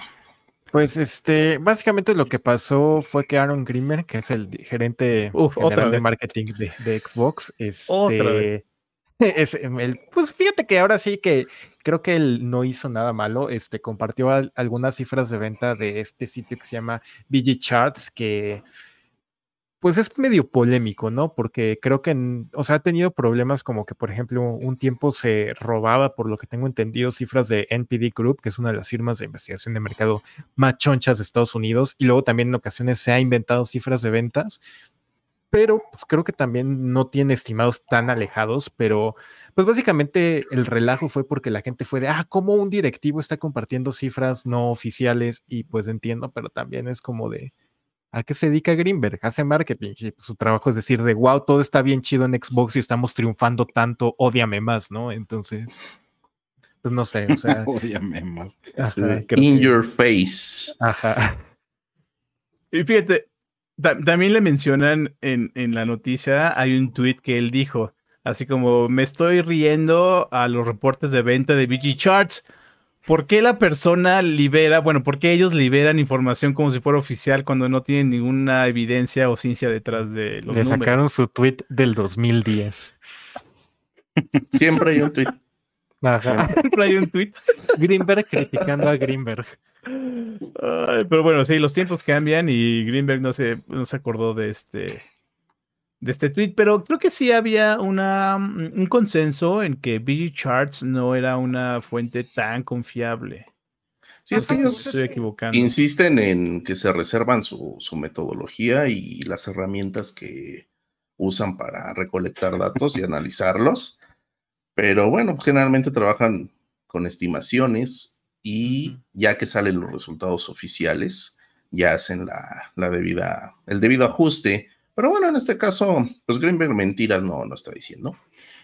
Pues este, básicamente lo que pasó fue que Aaron Grimmer, que es el gerente Uf, otra general de vez. marketing de, de Xbox, este, Otra vez. Es, el, pues fíjate que ahora sí que creo que él no hizo nada malo. Este compartió al- algunas cifras de venta de este sitio que se llama BG Charts, que pues es medio polémico, ¿no? Porque creo que, o sea, ha tenido problemas como que, por ejemplo, un tiempo se robaba, por lo que tengo entendido, cifras de NPD Group, que es una de las firmas de investigación de mercado más chonchas de Estados Unidos, y luego también en ocasiones se ha inventado cifras de ventas, pero pues creo que también no tiene estimados tan alejados, pero pues básicamente el relajo fue porque la gente fue de, ah, ¿cómo un directivo está compartiendo cifras no oficiales? Y pues entiendo, pero también es como de, ¿a qué se dedica Greenberg? Hace marketing y pues, su trabajo es decir de, wow, todo está bien chido en Xbox y estamos triunfando tanto, ódiame más, ¿no? Entonces, pues no sé, o sea, Ódiame más. ajá, In que- your face. ajá. Y fíjate, ta- también le mencionan en, en la noticia, hay un tweet que él dijo, así como me estoy riendo a los reportes de venta de BG Charts. ¿Por qué la persona libera, bueno, por qué ellos liberan información como si fuera oficial cuando no tienen ninguna evidencia o ciencia detrás de los Le números? sacaron su tweet del 2010. Siempre hay un tweet. Ajá. Siempre hay un tweet. Greenberg criticando a Greenberg. Ay, pero bueno, sí, los tiempos cambian y Greenberg no se, no se acordó de este, de este tweet, pero creo que sí había una, un consenso en que BG Charts no era una fuente tan confiable. Sí, es que ellos estoy equivocando. insisten en que se reservan su, su metodología y las herramientas que usan para recolectar datos y analizarlos. Pero bueno, generalmente trabajan con estimaciones y ya que salen los resultados oficiales, ya hacen la, la debida, el debido ajuste. Pero bueno, en este caso, pues Greenberg mentiras no, no está diciendo.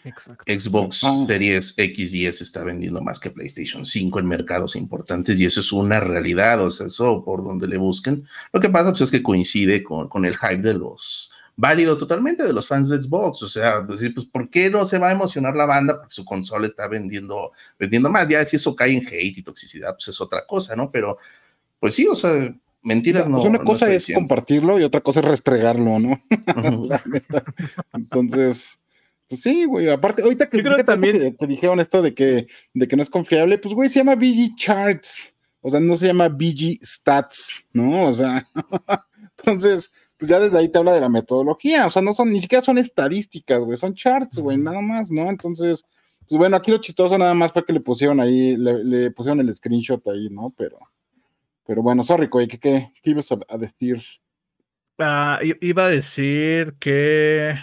Exacto. Xbox Ah. Series X y S está vendiendo más que PlayStation 5 en mercados importantes y eso es una realidad, o sea, eso por donde le busquen. Lo que pasa pues, es que coincide con, con el hype de los, válido totalmente de los fans de Xbox, o sea, decir, pues, ¿por qué no se va a emocionar la banda? Porque su consola está vendiendo, vendiendo más, ya si eso cae en hate y toxicidad, pues es otra cosa, ¿no? Pero, pues sí, o sea, mentiras no. Pues una cosa es diciendo. compartirlo y otra cosa es restregarlo, ¿no? Entonces, pues sí, güey. Aparte, ahorita que, Yo creo que también- que te dijeron esto de que, de que no es confiable, pues güey, se llama BG Charts. O sea, no se llama BG Stats, ¿no? O sea, entonces, pues ya desde ahí te habla de la metodología. O sea, no son, ni siquiera son estadísticas, güey, son charts, güey, nada más, ¿no? Entonces, pues bueno, aquí lo chistoso nada más fue que le pusieron ahí, le, le pusieron el screenshot ahí, ¿no? Pero, pero bueno, sorry, güey, ¿qué, qué, qué ibas a- a decir? Ah, iba a decir que...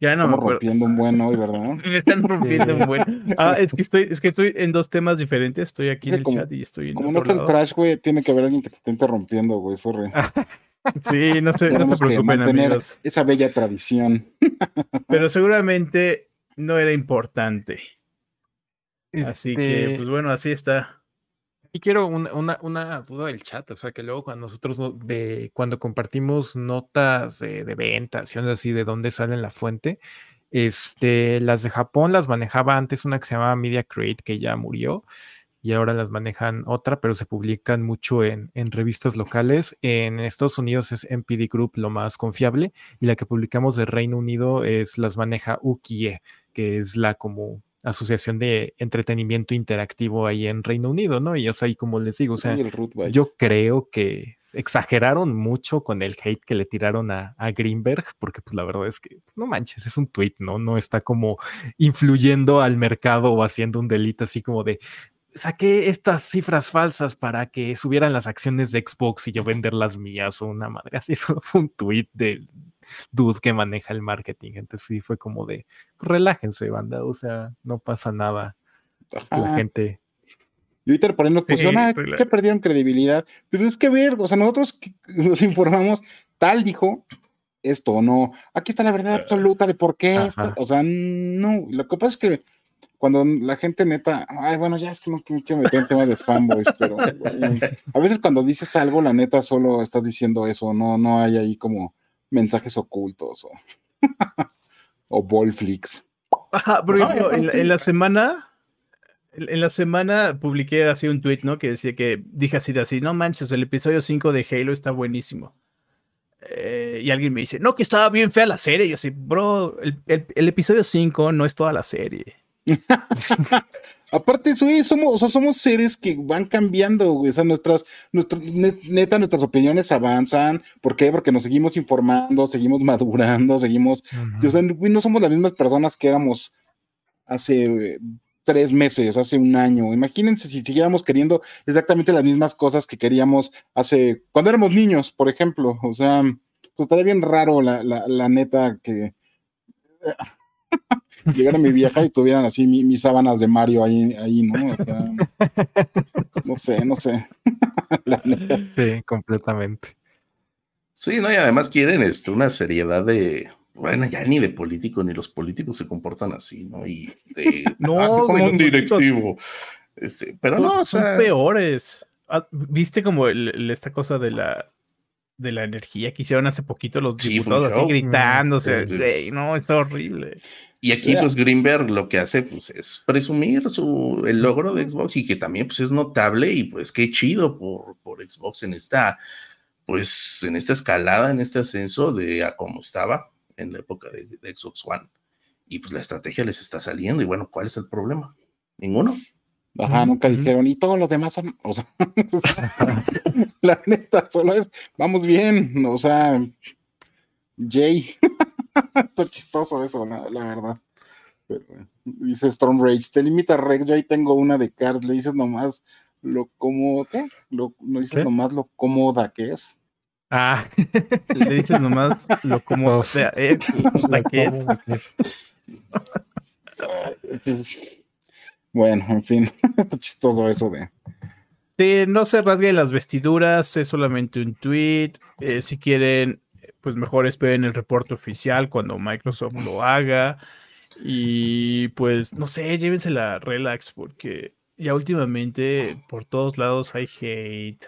Ya no me Estamos acuerdo. rompiendo un buen hoy, ¿verdad? Me están rompiendo un buen. Ah, es que estoy, es que estoy en dos temas diferentes. Estoy aquí Sí, en el como- chat y estoy en Como no está el trash, güey, tiene que haber alguien que te esté interrumpiendo, güey, sorry. Sí, no se, no se preocupen, amigos. esa bella tradición. Pero seguramente no era importante. Así que, Este, pues bueno, así está. Y quiero una, una, una duda del chat, o sea, que luego cuando nosotros no- de, cuando compartimos notas de, de ventas y así de dónde sale la fuente, este, las de Japón las manejaba antes una que se llamaba Media Create, que ya murió, y ahora las manejan otra, pero se publican mucho en, en revistas locales. En Estados Unidos es MPD Group lo más confiable, y la que publicamos de Reino Unido es las maneja Ukie, que es la como asociación de entretenimiento interactivo ahí en Reino Unido, ¿no? Y o sea, ahí como les digo, o sea, yo creo que exageraron mucho con el hate que le tiraron a, a Greenberg, porque pues la verdad es que pues, no manches, es un tweet, ¿no? No está como influyendo al mercado o haciendo un delito así como de saqué estas cifras falsas para que subieran las acciones de Xbox y yo vender las mías o una madre así. Eso fue un tweet del dude que maneja el marketing. Entonces sí fue como de relájense, banda. O sea, no pasa nada. La Ajá. gente. Y ahorita por ahí nos Sí, pusieron, ah, pues, la- que perdieron credibilidad. Pero es que ver, o sea, nosotros nos informamos, tal dijo esto o no. Aquí está la verdad absoluta de por qué esto. O sea, no. Lo que pasa es que cuando la gente neta, ay, bueno, ya es que no quiero meter en temas de fanboys, pero a veces cuando dices algo, la neta solo estás diciendo eso, no, no hay ahí como mensajes ocultos o, o ballflix. Ajá, por No, ejemplo, en, en la semana, en la semana publiqué así un tweet, ¿no? Que decía que dije así de así, no manches, el episodio 5 de Halo está buenísimo. eh, y alguien me dice, no, que estaba bien fea la serie. Y yo así, bro, el, el episodio 5 no es toda la serie. Aparte, somos, o sea, somos seres que van cambiando, O sea, nuestras, neta, nuestras opiniones avanzan. ¿Por qué? Porque nos seguimos informando, seguimos madurando, seguimos. o sea, no somos las mismas personas que éramos hace tres meses, hace un año. Imagínense si siguiéramos queriendo exactamente las mismas cosas que queríamos hace. cuando éramos niños, por ejemplo. O sea, pues estaría bien raro la, la neta que llegara mi vieja y tuvieran así mis sábanas de Mario ahí, ahí ¿no? O sea, no sé, no sé. sí, completamente. Sí, no, y además quieren esto, una seriedad de, bueno, ya ni de político, ni los políticos se comportan así, ¿no? Y de, no, ah, como un directivo. Este, pero no, o sea, son peores. Ah, ¿Viste como esta cosa de la de la energía que hicieron hace poquito los diputados así gritándose. no, está horrible. Y aquí, pues, Greenberg lo que hace, pues, es presumir su, el logro de Xbox y que también, pues, es notable y, pues, qué chido por, por Xbox en esta, pues, en esta escalada, en este ascenso de a cómo estaba en la época de, Xbox One. Y, pues, la estrategia les está saliendo y, bueno, ¿cuál es el problema? Ninguno. Ajá, nunca dijeron, y todos los demás son, o sea, la neta, solo es, vamos bien, o sea, Jay. Está chistoso eso, la, verdad. dice Storm Rage, te limita Rex, yo ahí tengo una de Card, le dices nomás lo cómodo, ¿qué? Lo, no dices nomás lo cómoda que es. Ah, le dices nomás lo cómodo, o sea, eh, la que es. Bueno, en fin, chistoso eso de. Sí, no se rasguen las vestiduras, es solamente un tweet. Eh, si quieren pues mejor esperen el reporte oficial cuando Microsoft lo haga. Y pues, no sé, llévensela relax porque ya últimamente por todos lados hay hate.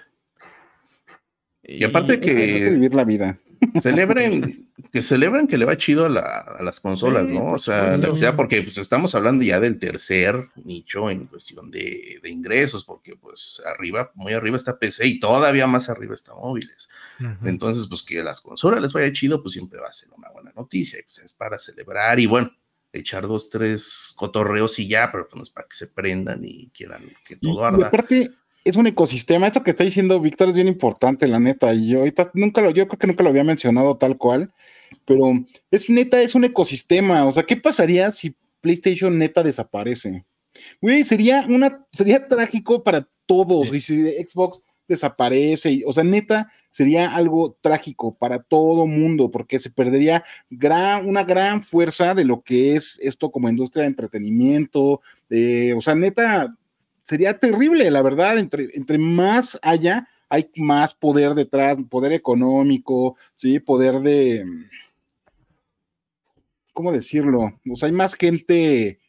Y, aparte que... vivir la vida. Celebren, que celebren que le va chido a, las consolas, ¿no? O sea, sea porque pues, estamos hablando ya del tercer nicho en cuestión de, ingresos, porque pues arriba, muy arriba está PC y todavía más arriba está móviles. Entonces, pues que a las consolas les vaya chido, pues siempre va a ser una buena noticia, y, pues es para celebrar y bueno, echar dos, tres cotorreos y ya, pero pues para que se prendan y quieran que todo arda es un ecosistema. Esto que está diciendo Víctor es bien importante, la neta. Y yo ahorita nunca lo, yo creo que nunca lo había mencionado tal cual, pero es neta, es un ecosistema. O sea, ¿qué pasaría si PlayStation neta desaparece? Güey, sería una, sería trágico para todos. Y si Xbox desaparece, o sea, neta, sería algo trágico para todo mundo, porque se perdería gran, una gran fuerza de lo que es esto como industria de entretenimiento. o sea, neta, sería terrible, la verdad, entre, entre más haya, hay más poder detrás, poder económico, ¿sí? Poder de, ¿cómo decirlo? O sea, hay más gente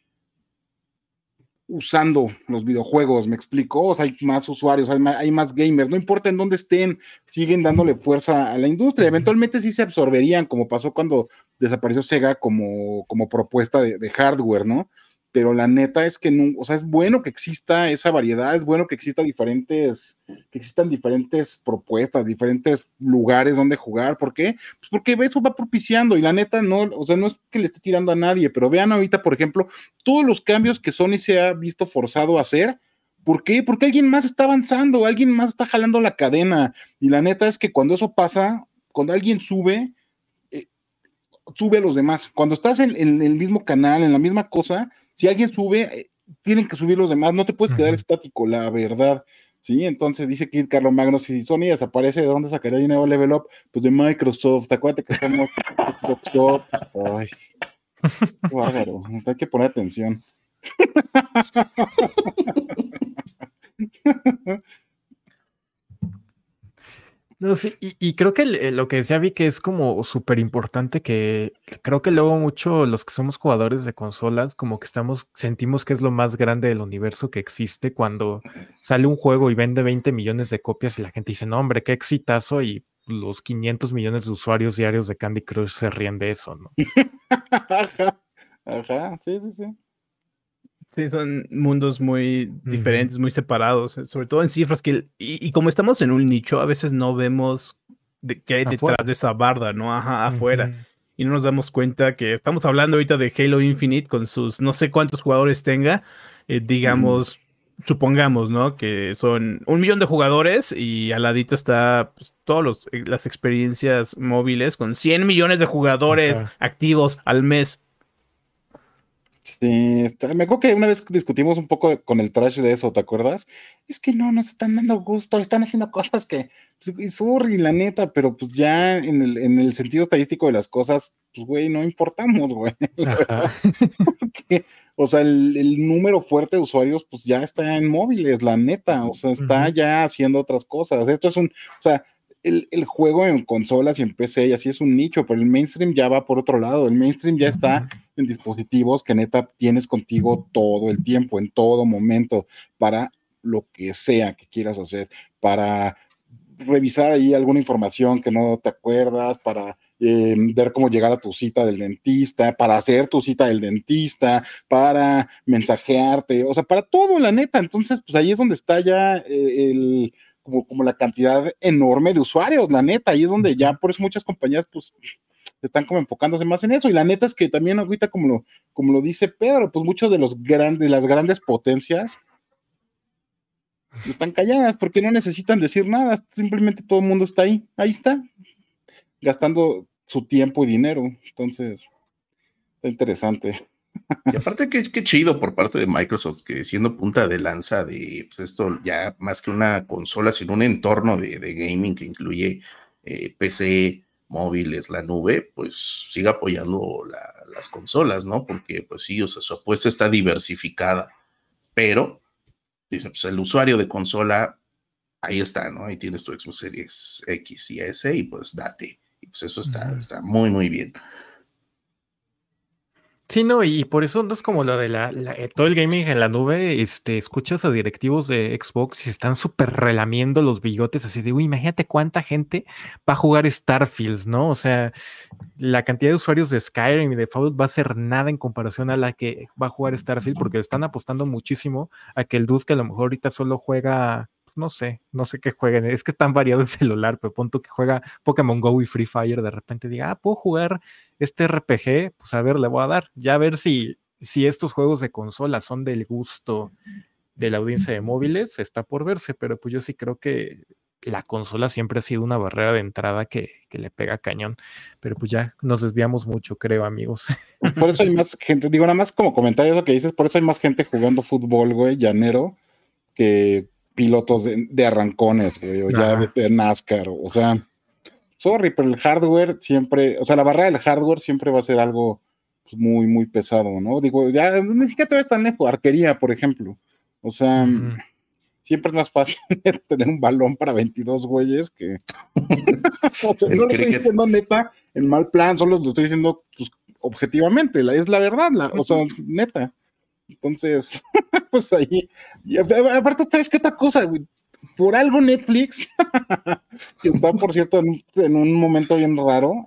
usando los videojuegos, me explico, o sea, hay más usuarios, hay más, hay más, gamers, no importa en dónde estén, siguen dándole fuerza a la industria, eventualmente sí se absorberían, como pasó cuando desapareció Sega como, como propuesta de, de hardware, ¿no? Pero la neta es que no, o sea, es bueno que exista esa variedad, es bueno que exista diferentes, que existan diferentes propuestas, diferentes lugares donde jugar. ¿Por qué? Pues porque eso va propiciando y la neta no, o sea, no es que le esté tirando a nadie, pero vean ahorita, por ejemplo, todos los cambios que Sony se ha visto forzado a hacer. ¿Por qué? Porque alguien más está avanzando, alguien más está jalando la cadena. Y la neta es que cuando eso pasa, cuando alguien sube, eh, sube a los demás. Cuando estás en, en el mismo canal, en la misma cosa, si alguien sube, eh, tienen que subir los demás, no te puedes quedar estático, la verdad. Sí, entonces dice Kid Carlos Magno, si Sony desaparece, ¿de dónde sacaría dinero Level Up? Pues de Microsoft, acuérdate que somos Xbox Ay, qué bárbaro, hay que poner atención. No, sí, y, creo que eh, lo que decía Vi que es como súper importante que creo que luego mucho los que somos jugadores de consolas, como que estamos, sentimos que es lo más grande del universo que existe cuando sale un juego y vende 20 millones de copias y la gente dice, no, hombre, qué exitazo y los 500 millones de usuarios diarios de Candy Crush se ríen de eso, ¿no? ajá, ajá, sí, sí, sí. Sí, son mundos muy diferentes, muy separados, eh, sobre todo en cifras que, y, como estamos en un nicho, a veces no vemos de, que hay detrás de esa barda, ¿no? Ajá, afuera. Y no nos damos cuenta que estamos hablando ahorita de Halo Infinite con sus no sé cuántos jugadores tenga, eh, digamos, supongamos, ¿no? Que son un millón de jugadores y al ladito está pues, todas eh, las experiencias móviles con 100 millones de jugadores activos al mes. Sí, me acuerdo que una vez discutimos un poco con el trash de eso, ¿te acuerdas? Es que no, nos están dando gusto, están haciendo cosas que, pues, y la neta, pero pues ya en el, en el sentido estadístico de las cosas, pues güey, no importamos, güey. o sea, el, número fuerte de usuarios, pues ya está en móviles, la neta, o sea, está ya haciendo otras cosas. Esto es un, o sea, el, juego en consolas y en PC y así es un nicho, pero el mainstream ya va por otro lado. El mainstream ya está en dispositivos que neta tienes contigo todo el tiempo, en todo momento, para lo que sea que quieras hacer, para revisar ahí alguna información que no te acuerdas, para eh, ver cómo llegar a tu cita del dentista, para hacer tu cita del dentista, para mensajearte, o sea, para todo, la neta. Entonces, pues ahí es donde está ya eh, el como, como la cantidad enorme de usuarios, la neta, ahí es donde ya por eso muchas compañías pues están como enfocándose más en eso. Y la neta es que también ahorita, como lo, como lo dice Pedro, pues muchos de los grandes, las grandes potencias están calladas porque no necesitan decir nada, simplemente todo el mundo está ahí, ahí está, gastando su tiempo y dinero. Entonces, está interesante. Y aparte, qué, chido por parte de Microsoft, que siendo punta de lanza de pues, esto, ya más que una consola, sino un entorno de, gaming que incluye eh, PC, móviles, la nube, pues siga apoyando las consolas, ¿no? Porque, pues sí, o sea, su apuesta está diversificada, pero, dice, pues el usuario de consola, ahí está, ¿no? Ahí tienes tu Xbox Series X y S y pues date. Y pues eso está, está muy, muy bien. Sí, no, y por eso no es como lo de la, eh, todo el gaming en la nube, este, escuchas a directivos de Xbox y están súper relamiendo los bigotes así de, uy, imagínate cuánta gente va a jugar Starfields, ¿no? O sea, la cantidad de usuarios de Skyrim y de Fallout va a ser nada en comparación a la que va a jugar Starfield porque están apostando muchísimo a que el dude que a lo mejor ahorita solo juega no sé, no sé qué jueguen. Es que tan variado el celular, pero punto que juega Pokémon Go y Free Fire, de repente diga, ah, puedo jugar este RPG, pues a ver, le voy a dar. Ya a ver si, si estos juegos de consola son del gusto de la audiencia de móviles, está por verse, pero pues yo sí creo que la consola siempre ha sido una barrera de entrada que, que, le pega cañón. Pero pues ya nos desviamos mucho, creo, amigos. Por eso hay más gente, digo, nada más como comentario lo que dices, por eso hay más gente jugando fútbol, güey, llanero, que pilotos de, arrancones, o ya de, NASCAR, o sea, sorry, pero el hardware siempre, o sea, la barra del hardware siempre va a ser algo pues, muy, muy pesado, ¿no? Digo, ya ni siquiera te ves tan lejos, arquería, por ejemplo, o sea, siempre es más fácil tener un balón para 22 güeyes que... o sea, no lo estoy diciendo neta, en mal plan, solo lo estoy diciendo pues, objetivamente, es la verdad, o sea, neta. Entonces, pues ahí, y aparte, ¿sabes qué otra cosa, Por algo Netflix, que está, por cierto, en, un momento bien raro,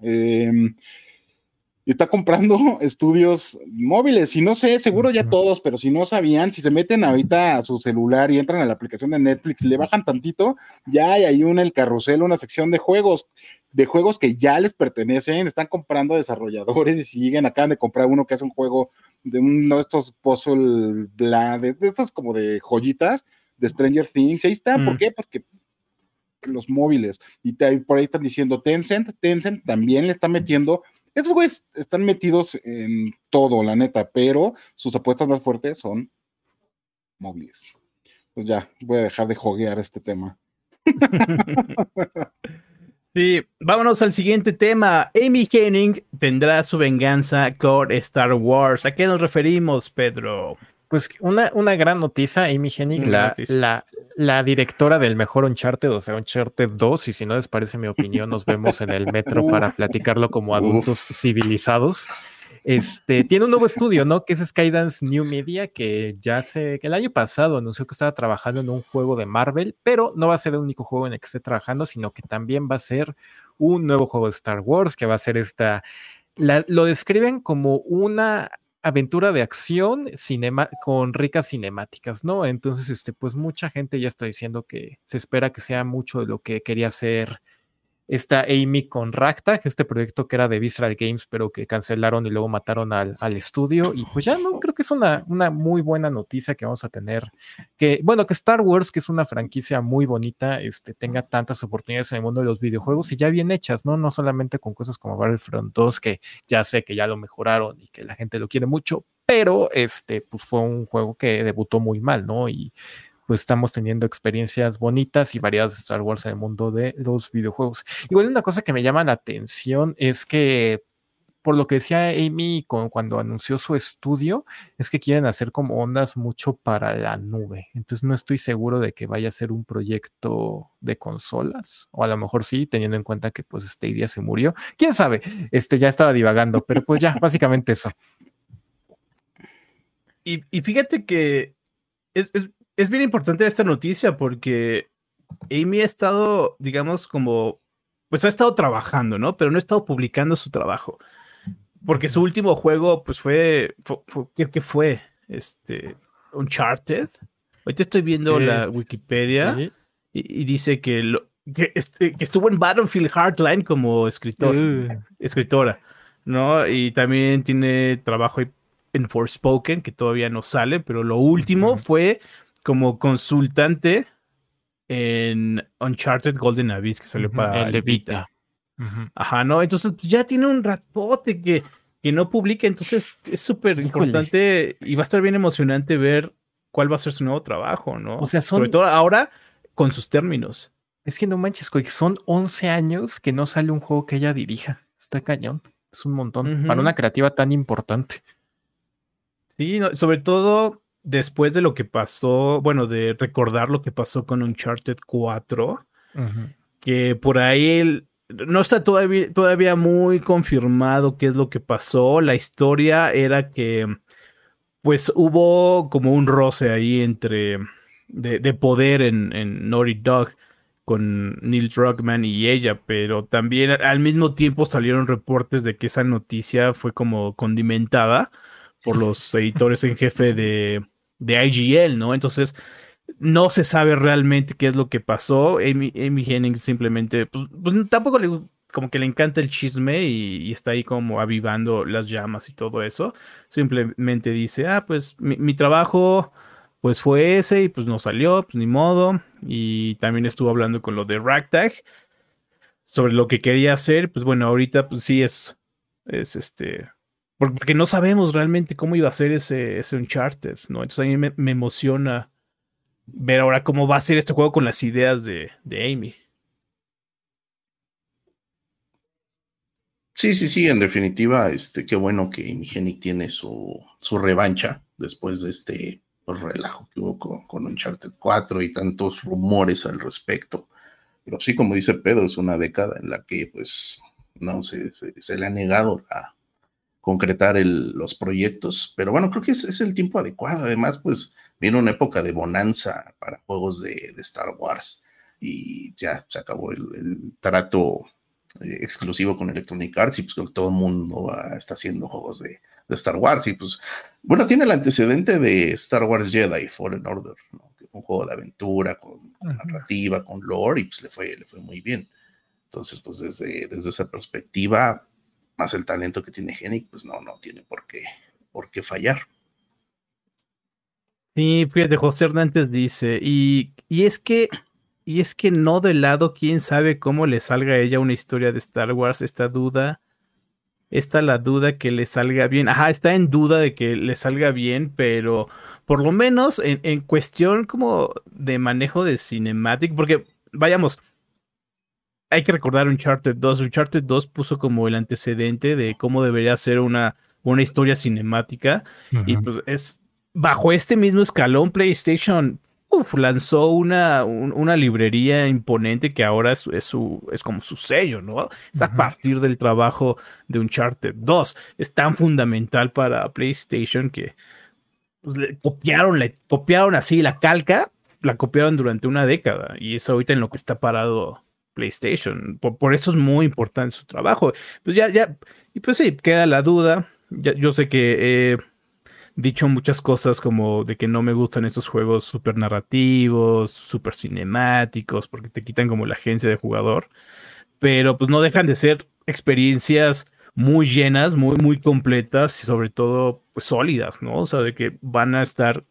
em, está comprando estudios móviles. Y no sé, seguro ya todos, pero si no sabían, si se meten ahorita a su celular y entran a la aplicación de Netflix y le bajan tantito, ya hay ahí una el carrusel, una sección de juegos, de juegos que ya les pertenecen, están comprando desarrolladores y siguen, acaban de comprar uno que hace un juego de uno de estos puzzle, bla, de, estos como de joyitas de Stranger Things. ahí está, ¿por mm. qué? Porque los móviles. Y por ahí están diciendo Tencent, Tencent también le está metiendo esos güeyes están metidos en todo, la neta, pero sus apuestas más fuertes son móviles. Pues ya, voy a dejar de joguear este tema. Sí, vámonos al siguiente tema. Amy Henning tendrá su venganza con Star Wars. ¿A qué nos referimos, Pedro? Pues una, una gran noticia, Amy Hennig, la, la, la, directora del mejor Uncharted, o sea, Uncharted 2, y si no les parece mi opinión, nos vemos en el metro para platicarlo como adultos civilizados. Este, tiene un nuevo estudio, ¿no? Que es Skydance New Media, que ya sé que el año pasado anunció que estaba trabajando en un juego de Marvel, pero no va a ser el único juego en el que esté trabajando, sino que también va a ser un nuevo juego de Star Wars, que va a ser esta, lo describen como una aventura de acción con ricas cinemáticas, ¿no? Entonces, este, pues mucha gente ya está diciendo que se espera que sea mucho de lo que quería hacer Está Amy con Ragtag, este proyecto que era de Visceral Games, pero que cancelaron y luego mataron al, al estudio. Y pues ya no, creo que es una, una, muy buena noticia que vamos a tener. Que, bueno, que Star Wars, que es una franquicia muy bonita, este, tenga tantas oportunidades en el mundo de los videojuegos y ya bien hechas, ¿no? No solamente con cosas como Battlefront 2, que ya sé que ya lo mejoraron y que la gente lo quiere mucho, pero este, pues fue un juego que debutó muy mal, ¿no? Y pues estamos teniendo experiencias bonitas y variadas de Star Wars en el mundo de los videojuegos. Igual una cosa que me llama la atención es que, por lo que decía Amy cuando anunció su estudio, es que quieren hacer como ondas mucho para la nube. Entonces no estoy seguro de que vaya a ser un proyecto de consolas, o a lo mejor sí, teniendo en cuenta que pues este día se murió. ¿Quién sabe? Este ya estaba divagando, pero pues ya, básicamente eso. Y, y fíjate que es, es bien importante esta noticia porque Amy ha estado, digamos, como, pues ha estado trabajando, ¿no? Pero no ha estado publicando su trabajo. Porque su último juego, pues fue, fue, fue ¿qué, fue? Este, Uncharted. Ahorita estoy viendo la Wikipedia y, y, dice que, lo, que, este, que, estuvo en Battlefield Hardline como escritor, uh. escritora, ¿no? Y también tiene trabajo en Forspoken, que todavía no sale, pero lo último uh -huh. fue como consultante en Uncharted Golden Abyss que salió uh -huh, para el Vita. Uh -huh. Ajá, ¿no? Entonces pues, ya tiene un ratote que, que no publica, entonces es súper importante y va a estar bien emocionante ver cuál va a ser su nuevo trabajo, ¿no? O sea, son... Sobre todo ahora con sus términos. Es que no manches, son 11 años que no sale un juego que ella dirija. Está cañón. Es un montón. Uh -huh. Para una creativa tan importante. Sí, no, sobre todo después de lo que pasó, bueno, de recordar lo que pasó con Uncharted 4, uh -huh. que por ahí el, no está todavía, todavía muy confirmado qué es lo que pasó. La historia era que, pues, hubo como un roce ahí entre, de, de poder en, en Naughty Dog con Neil Druckmann y ella, pero también al mismo tiempo salieron reportes de que esa noticia fue como condimentada por los editores en jefe de, de IGL, ¿no? Entonces, no se sabe realmente qué es lo que pasó. Amy, Amy simplemente, pues, pues, tampoco le, como que le encanta el chisme y, y, está ahí como avivando las llamas y todo eso. Simplemente dice, ah, pues mi, mi, trabajo pues fue ese y pues no salió, pues ni modo. Y también estuvo hablando con lo de Ragtag sobre lo que quería hacer. Pues bueno, ahorita pues sí es, es este, porque no sabemos realmente cómo iba a ser ese, ese Uncharted, ¿no? Entonces a mí me, emociona ver ahora cómo va a ser este juego con las ideas de, de Amy. Sí, sí, sí, en definitiva, este, qué bueno que Amy Hennig tiene su, su revancha después de este pues, relajo que hubo con, con Uncharted 4 y tantos rumores al respecto. Pero sí, como dice Pedro, es una década en la que pues no se, se, se le ha negado la, concretar el, los proyectos, pero bueno, creo que es, es, el tiempo adecuado. Además, pues viene una época de bonanza para juegos de, de Star Wars y ya se acabó el, el trato eh, exclusivo con Electronic Arts y pues que todo el mundo va, está haciendo juegos de, de, Star Wars y pues bueno, tiene el antecedente de Star Wars Jedi Fallen Order, ¿no? un juego de aventura con, con narrativa, con lore y pues le fue, le fue muy bien. Entonces, pues desde, desde esa perspectiva, más el talento que tiene Genic, pues no, no tiene por qué, por qué fallar. Sí, fíjate, José Hernández dice, y, y es que, y es que no de lado, quién sabe cómo le salga a ella una historia de Star Wars, esta duda, está la duda que le salga bien, ajá, está en duda de que le salga bien, pero por lo menos en, en cuestión como de manejo de cinematic, porque vayamos, hay que recordar Uncharted 2. Uncharted 2 puso como el antecedente de cómo debería ser una, una historia cinemática. Uh -huh. Y pues es bajo este mismo escalón, PlayStation uf, lanzó una, un, una librería imponente que ahora es, es, su, es como su sello, ¿no? Es a uh -huh. partir del trabajo de Uncharted 2. Es tan fundamental para PlayStation que pues, le copiaron, le copiaron así la calca, la copiaron durante una década. Y es ahorita en lo que está parado PlayStation. Por, por, eso es muy importante su trabajo. Pues ya, ya, y pues sí, queda la duda. Ya, yo sé que he dicho muchas cosas como de que no me gustan estos juegos súper narrativos, súper cinemáticos, porque te quitan como la agencia de jugador. pero pues no dejan de ser experiencias muy llenas, muy, muy completas y sobre todo pues sólidas, ¿no? O sea, de que van a estar,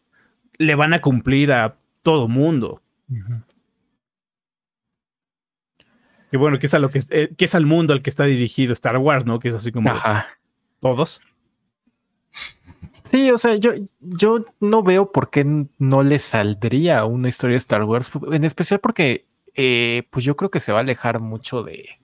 le van a cumplir a todo mundo. Que bueno, que es a lo que es, eh, que es al mundo al que está dirigido Star Wars, ¿no? Que es así como todos. Sí, o sea, yo, yo no veo por qué no le saldría una historia de Star Wars, en especial porque eh, pues yo creo que se va a alejar mucho de,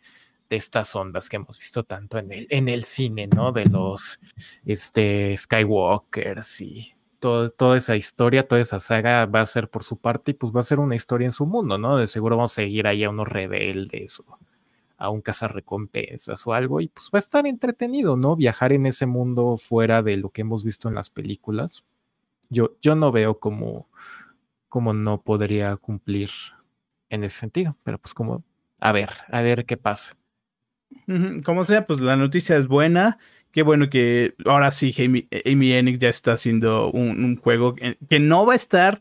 estas ondas que hemos visto tanto en el, en el cine, ¿no? De los este, Skywalkers y toda esa historia, toda esa saga va a ser por su parte y pues va a ser una historia en su mundo, ¿no? De seguro vamos a seguir ahí a unos rebeldes o a un cazarrecompensas o algo y pues va a estar entretenido, ¿no? Viajar en ese mundo fuera de lo que hemos visto en las películas. Yo, yo no veo cómo, cómo no podría cumplir en ese sentido, pero pues como, a ver, a ver qué pasa. Como sea, pues la noticia es buena Qué bueno que ahora sí Amy, Enix ya está haciendo un, juego que, no va a estar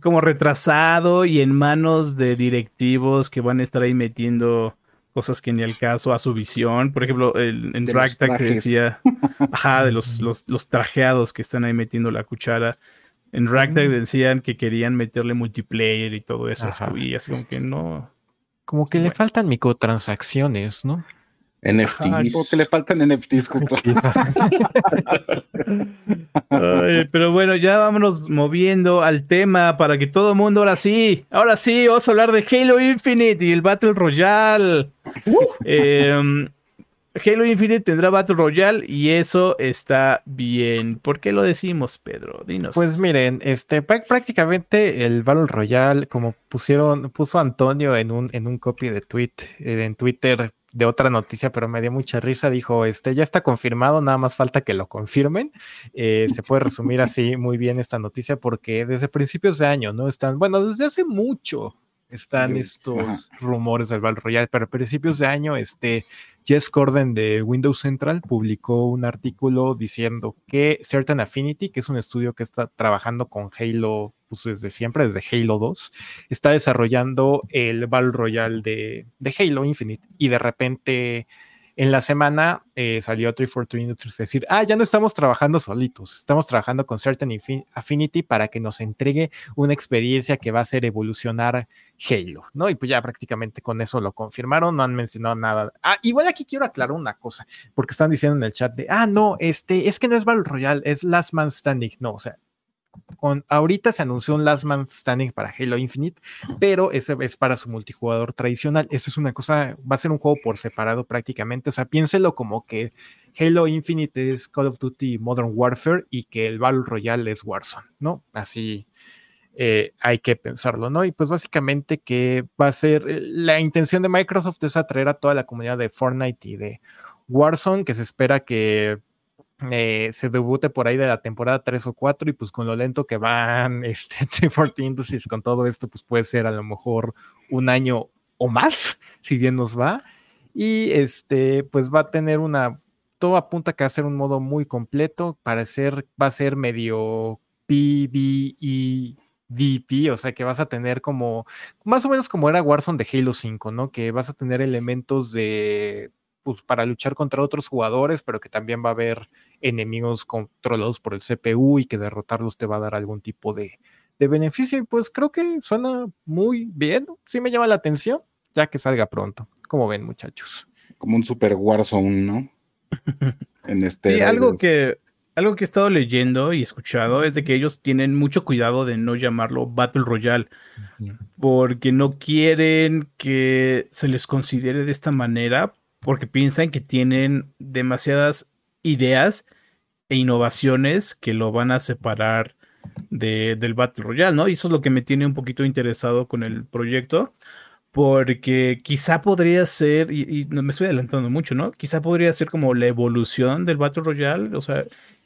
como retrasado y en manos de directivos que van a estar ahí metiendo cosas que ni al caso a su visión. Por ejemplo, el, en Ragtag decía, ajá, de los, los, trajeados que están ahí metiendo la cuchara. En Ragtag decían que querían meterle multiplayer y todo eso. Y así como que no. Como que le faltan microtransacciones, ¿no? NFTs. que le faltan NFTs pero bueno, ya vámonos moviendo al tema para que todo el mundo ahora sí, ahora sí, vamos a hablar de Halo Infinite y el Battle Royale. Em, Halo Infinite tendrá Battle Royale y eso está bien. ¿Por qué lo decimos, Pedro? Dinos. Pues miren, este prácticamente el Battle Royale, como pusieron, puso Antonio en un, en un copy de tweet eh, en Twitter de otra noticia, pero me dio mucha risa. Dijo, este ya está confirmado, nada más falta que lo confirmen. Eh, se puede resumir así muy bien esta noticia porque desde principios de año, ¿no? Están, bueno, desde hace mucho están estos rumores del Battle Royale, pero a principios de año, este Jess Corden de Windows Central publicó un artículo diciendo que Certain Affinity, que es un estudio que está trabajando con Halo pues, desde siempre, desde Halo 2, está desarrollando el Battle Royale de, de Halo Infinite y de repente en la semana eh, salió 343 Industries decir, ah, ya no estamos trabajando solitos, estamos trabajando con Certain Affinity para que nos entregue una experiencia que va a hacer evolucionar Halo, ¿no? Y pues ya prácticamente con eso lo confirmaron, no han mencionado nada. Ah, igual aquí quiero aclarar una cosa, porque están diciendo en el chat de, ah, no, este, es que no es Battle Royale, es Last Man Standing. No, o sea, con, ahorita se anunció un Last Man Standing para Halo Infinite, pero ese es para su multijugador tradicional. Esa es una cosa, va a ser un juego por separado prácticamente. O sea, piénselo como que Halo Infinite es Call of Duty Modern Warfare y que el Battle Royale es Warzone, ¿no? Así eh, hay que pensarlo, ¿no? Y pues básicamente que va a ser eh, la intención de Microsoft es atraer a toda la comunidad de Fortnite y de Warzone, que se espera que eh, se debute por ahí de la temporada 3 o 4 y pues con lo lento que van este 340 Industries con todo esto pues puede ser a lo mejor un año o más si bien nos va y este pues va a tener una todo apunta que va a ser un modo muy completo para ser va a ser medio PvE VP, o sea que vas a tener como, más o menos como era Warzone de Halo 5, ¿no? Que vas a tener elementos de pues, para luchar contra otros jugadores, pero que también va a haber enemigos controlados por el CPU y que derrotarlos te va a dar algún tipo de, beneficio. Y pues creo que suena muy bien, sí me llama la atención, ya que salga pronto. Como ven, muchachos. Como un super Warzone, ¿no? en este. Sí, algo que, algo que he estado leyendo y escuchado es de que ellos tienen mucho cuidado de no llamarlo Battle Royale, porque no quieren que se les considere de esta manera, porque piensan que tienen demasiadas ideas e innovaciones que lo van a separar del Battle Royale, ¿no? Y eso es lo que me tiene un poquito interesado con el proyecto, porque quizá podría ser, y, no me estoy adelantando mucho, ¿no? Quizá podría ser como la evolución del Battle Royale, o sea,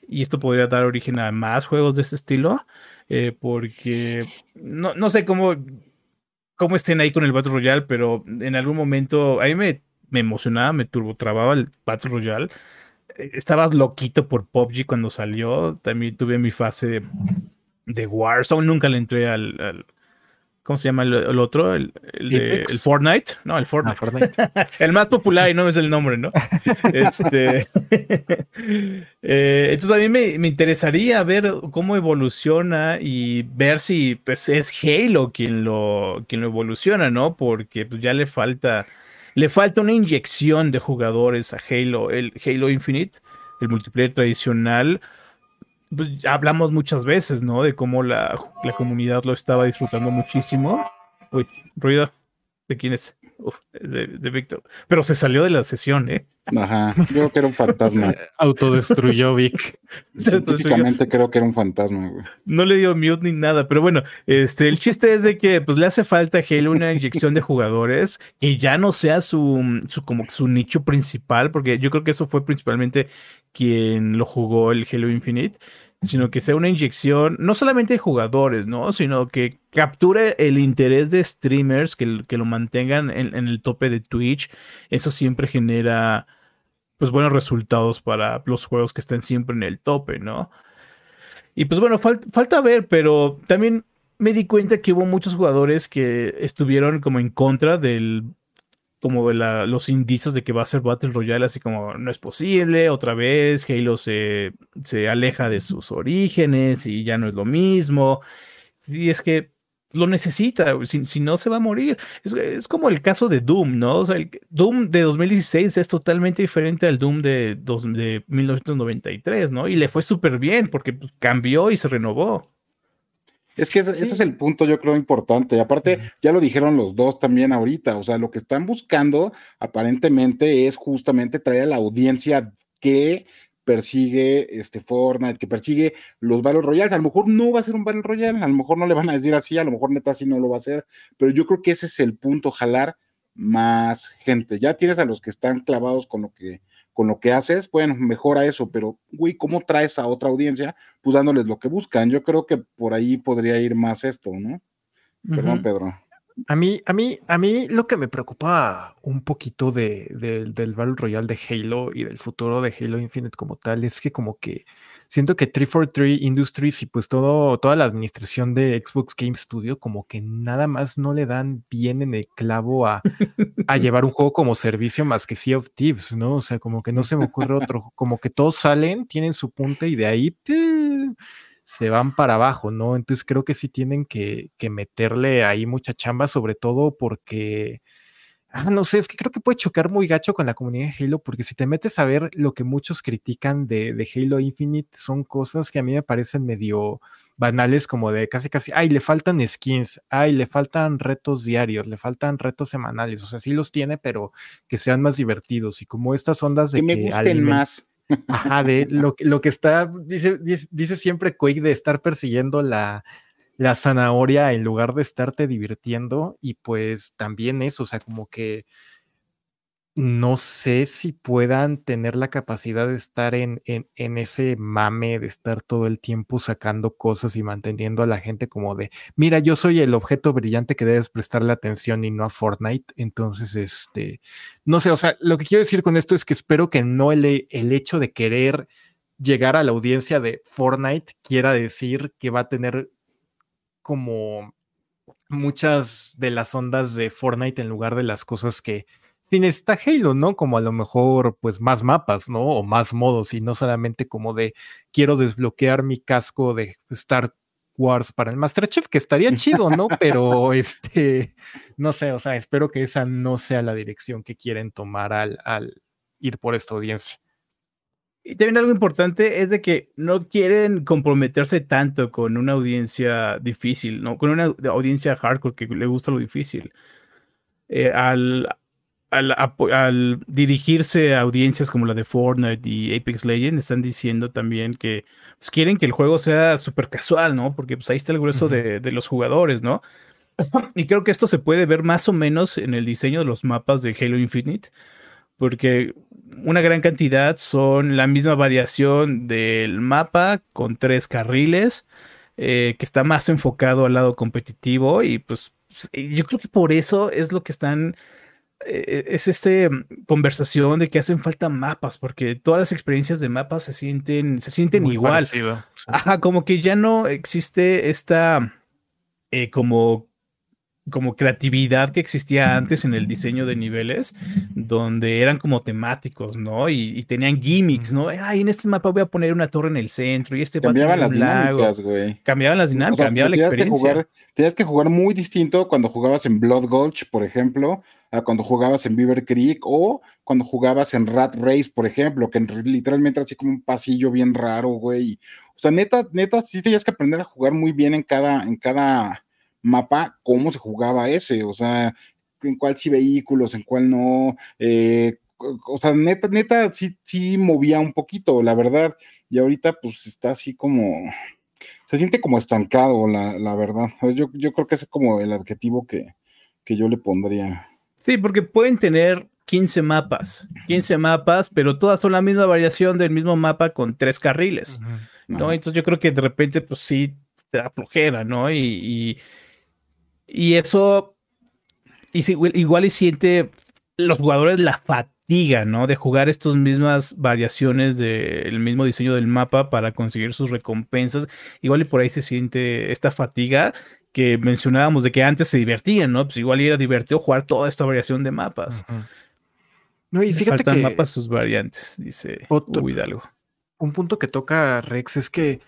y esto podría dar origen a más juegos de ese estilo, eh, porque no, no sé cómo, cómo estén ahí con el Battle Royale, pero en algún momento a mí me me emocionaba, me turbotrababa el Battle Royale. Eh, estaba loquito por PUBG cuando salió. También tuve mi fase de, Warzone. Nunca le entré al, ¿Cómo se llama el, el otro? El, el, de, Apex. el Fortnite. No, el Ah, Fortnite. Fortnite. el más popular y no es el nombre, ¿no? Este, eh, entonces a mí me, me interesaría ver cómo evoluciona y ver si pues, es Halo quien lo, quien lo evoluciona, ¿no? Porque pues, ya le falta, le falta una inyección de jugadores a Halo, el Halo Infinite, el multiplayer tradicional. Pues, hablamos muchas veces, ¿no? De cómo la, la comunidad lo estaba disfrutando muchísimo. Uy, ruido. ¿De quién es? Uf, es de, de Víctor. Pero se salió de la sesión, ¿eh? Ajá, yo creo que era un fantasma. Autodestruyó Vic. Científicamente creo que era un fantasma, güey. No le dio mute ni nada, pero bueno, este, el chiste es de que pues le hace falta a Halo una inyección de jugadores que ya no sea su, su como su nicho principal, porque yo creo que eso fue principalmente quien lo jugó el Halo Infinite, sino que sea una inyección no solamente de jugadores, ¿no? Sino que capture el interés de streamers, que, que lo mantengan en, en el tope de Twitch. Eso siempre genera pues buenos resultados para los juegos que estén siempre en el tope, ¿no? Y pues bueno, fal- falta ver, pero también me di cuenta que hubo muchos jugadores que estuvieron como en contra del como de la- los indicios de que va a ser Battle Royale, así como no es posible, otra vez Halo se, se aleja de sus orígenes y ya no es lo mismo. Y es que lo necesita, si, si no se va a morir. Es, es como el caso de Doom, ¿no? O sea, el Doom de 2016 es totalmente diferente al Doom de, dos- de 1993, ¿no? Y le fue súper bien porque pues, cambió y se renovó. Es que ese, ese es el punto, yo creo, importante. Y aparte, ya lo dijeron los dos también ahorita. O sea, lo que están buscando aparentemente es justamente traer a la audiencia que persigue este Fortnite, que persigue los Battle Royales. A lo mejor no va a ser un Battle Royale, a lo mejor no le van a decir así, a lo mejor neta así no lo va a hacer, pero yo creo que ese es el punto, jalar más gente. Ya tienes a los que están clavados con lo que con lo que haces, bueno, mejora eso, pero güey, ¿cómo traes a otra audiencia? Pues dándoles lo que buscan. Yo creo que por ahí podría ir más esto, ¿no? Perdón. Pedro. A mí, a mí, a mí lo que me preocupa un poquito de, de- del Battle Royale de Halo y del futuro de Halo Infinite como tal es que como que siento que 343 Industries y pues todo, toda la administración de Xbox Game Studio como que nada más no le dan bien en el clavo a, a llevar un juego como servicio más que Sea of Thieves, ¿no? O sea, como que no se me ocurre otro, como que todos salen, tienen su punta y de ahí. Se van para abajo, ¿no? Entonces creo que sí tienen que, que meterle ahí mucha chamba, sobre todo porque, ah, no sé, es que creo que puede chocar muy gacho con la comunidad de Halo, porque si te metes a ver lo que muchos critican de, de Halo Infinite, son cosas que a mí me parecen medio banales, como de casi casi, ay, le faltan skins, ay, le faltan retos diarios, le faltan retos semanales, o sea, sí los tiene, pero que sean más divertidos y como estas ondas de Que me gusten más. Ajá, de lo, que- lo que está, dice, dice, dice siempre Quake de estar persiguiendo la, la zanahoria en lugar de estarte divirtiendo y pues también eso, o sea, como que no sé si puedan tener la capacidad de estar en, en, ese mame, de estar todo el tiempo sacando cosas y manteniendo a la gente como de, mira, yo soy el objeto brillante que debes prestarle atención y no a Fortnite. Entonces, este, no sé, o sea, lo que quiero decir con esto es que espero que no el, el hecho de querer llegar a la audiencia de Fortnite quiera decir que va a tener como muchas de las ondas de Fortnite en lugar de las cosas que sí necesita Halo, ¿no? Como a lo mejor, pues más mapas, ¿no? O más modos y no solamente como de quiero desbloquear mi casco de Star Wars para el Master Chief, que estaría chido, ¿no? Pero este, no sé, o sea, espero que esa no sea la dirección que quieren tomar al, al ir por esta audiencia. Y también algo importante es de que no quieren comprometerse tanto con una audiencia difícil, ¿no? Con una audiencia hardcore que le gusta lo difícil. Eh, al, al, dirigirse a audiencias como la de Fortnite y Apex Legends, están diciendo también que pues, quieren que el juego sea súper casual, ¿no? Porque pues, ahí está el grueso de, de los jugadores, ¿no? Y creo que esto se puede ver más o menos en el diseño de los mapas de Halo Infinite, porque una gran cantidad son la misma variación del mapa con tres carriles, eh, que está más enfocado al lado competitivo y pues yo creo que por eso es lo que están, es este conversación de que hacen falta mapas, porque todas las experiencias de mapas se sienten, se sienten Muy igual. parecido, sí. Ajá, como que ya no existe esta eh, como como creatividad que existía antes en el diseño de niveles, donde eran como temáticos, ¿no? Y, tenían gimmicks, ¿no? Ay, en este mapa voy a poner una torre en el centro y este cambiaban las dinámicas, güey. Cambiaban las dinámicas, cambiaba la experiencia. Que jugar, tenías que jugar muy distinto cuando jugabas en Blood Gulch, por ejemplo, a cuando jugabas en Beaver Creek o cuando jugabas en Rat Race, por ejemplo, que literalmente era así como un pasillo bien raro, güey. O sea, neta, neta, sí tenías que aprender a jugar muy bien en cada, en cada mapa cómo se jugaba ese, o sea, en cuál sí vehículos, en cuál no, eh, o sea, neta, neta, sí, sí movía un poquito, la verdad, y ahorita pues está así como, se siente como estancado, la, verdad, yo, yo, creo que es como el adjetivo que, que yo le pondría. Sí, porque pueden tener 15 mapas, 15 mapas, pero todas son la misma variación del mismo mapa con tres carriles, ¿no? Entonces yo creo que de repente, pues sí, te da flojera, ¿no? y y eso, igual y siente los jugadores la fatiga, ¿no? De jugar estas mismas variaciones del mismo diseño del mapa para conseguir sus recompensas. Igual y por ahí se siente esta fatiga que mencionábamos de que antes se divertían, ¿no? Pues igual era divertido jugar toda esta variación de mapas. No, y fíjate Faltan mapas sus variantes, dice otro, Hidalgo. Un punto que toca Rex es que,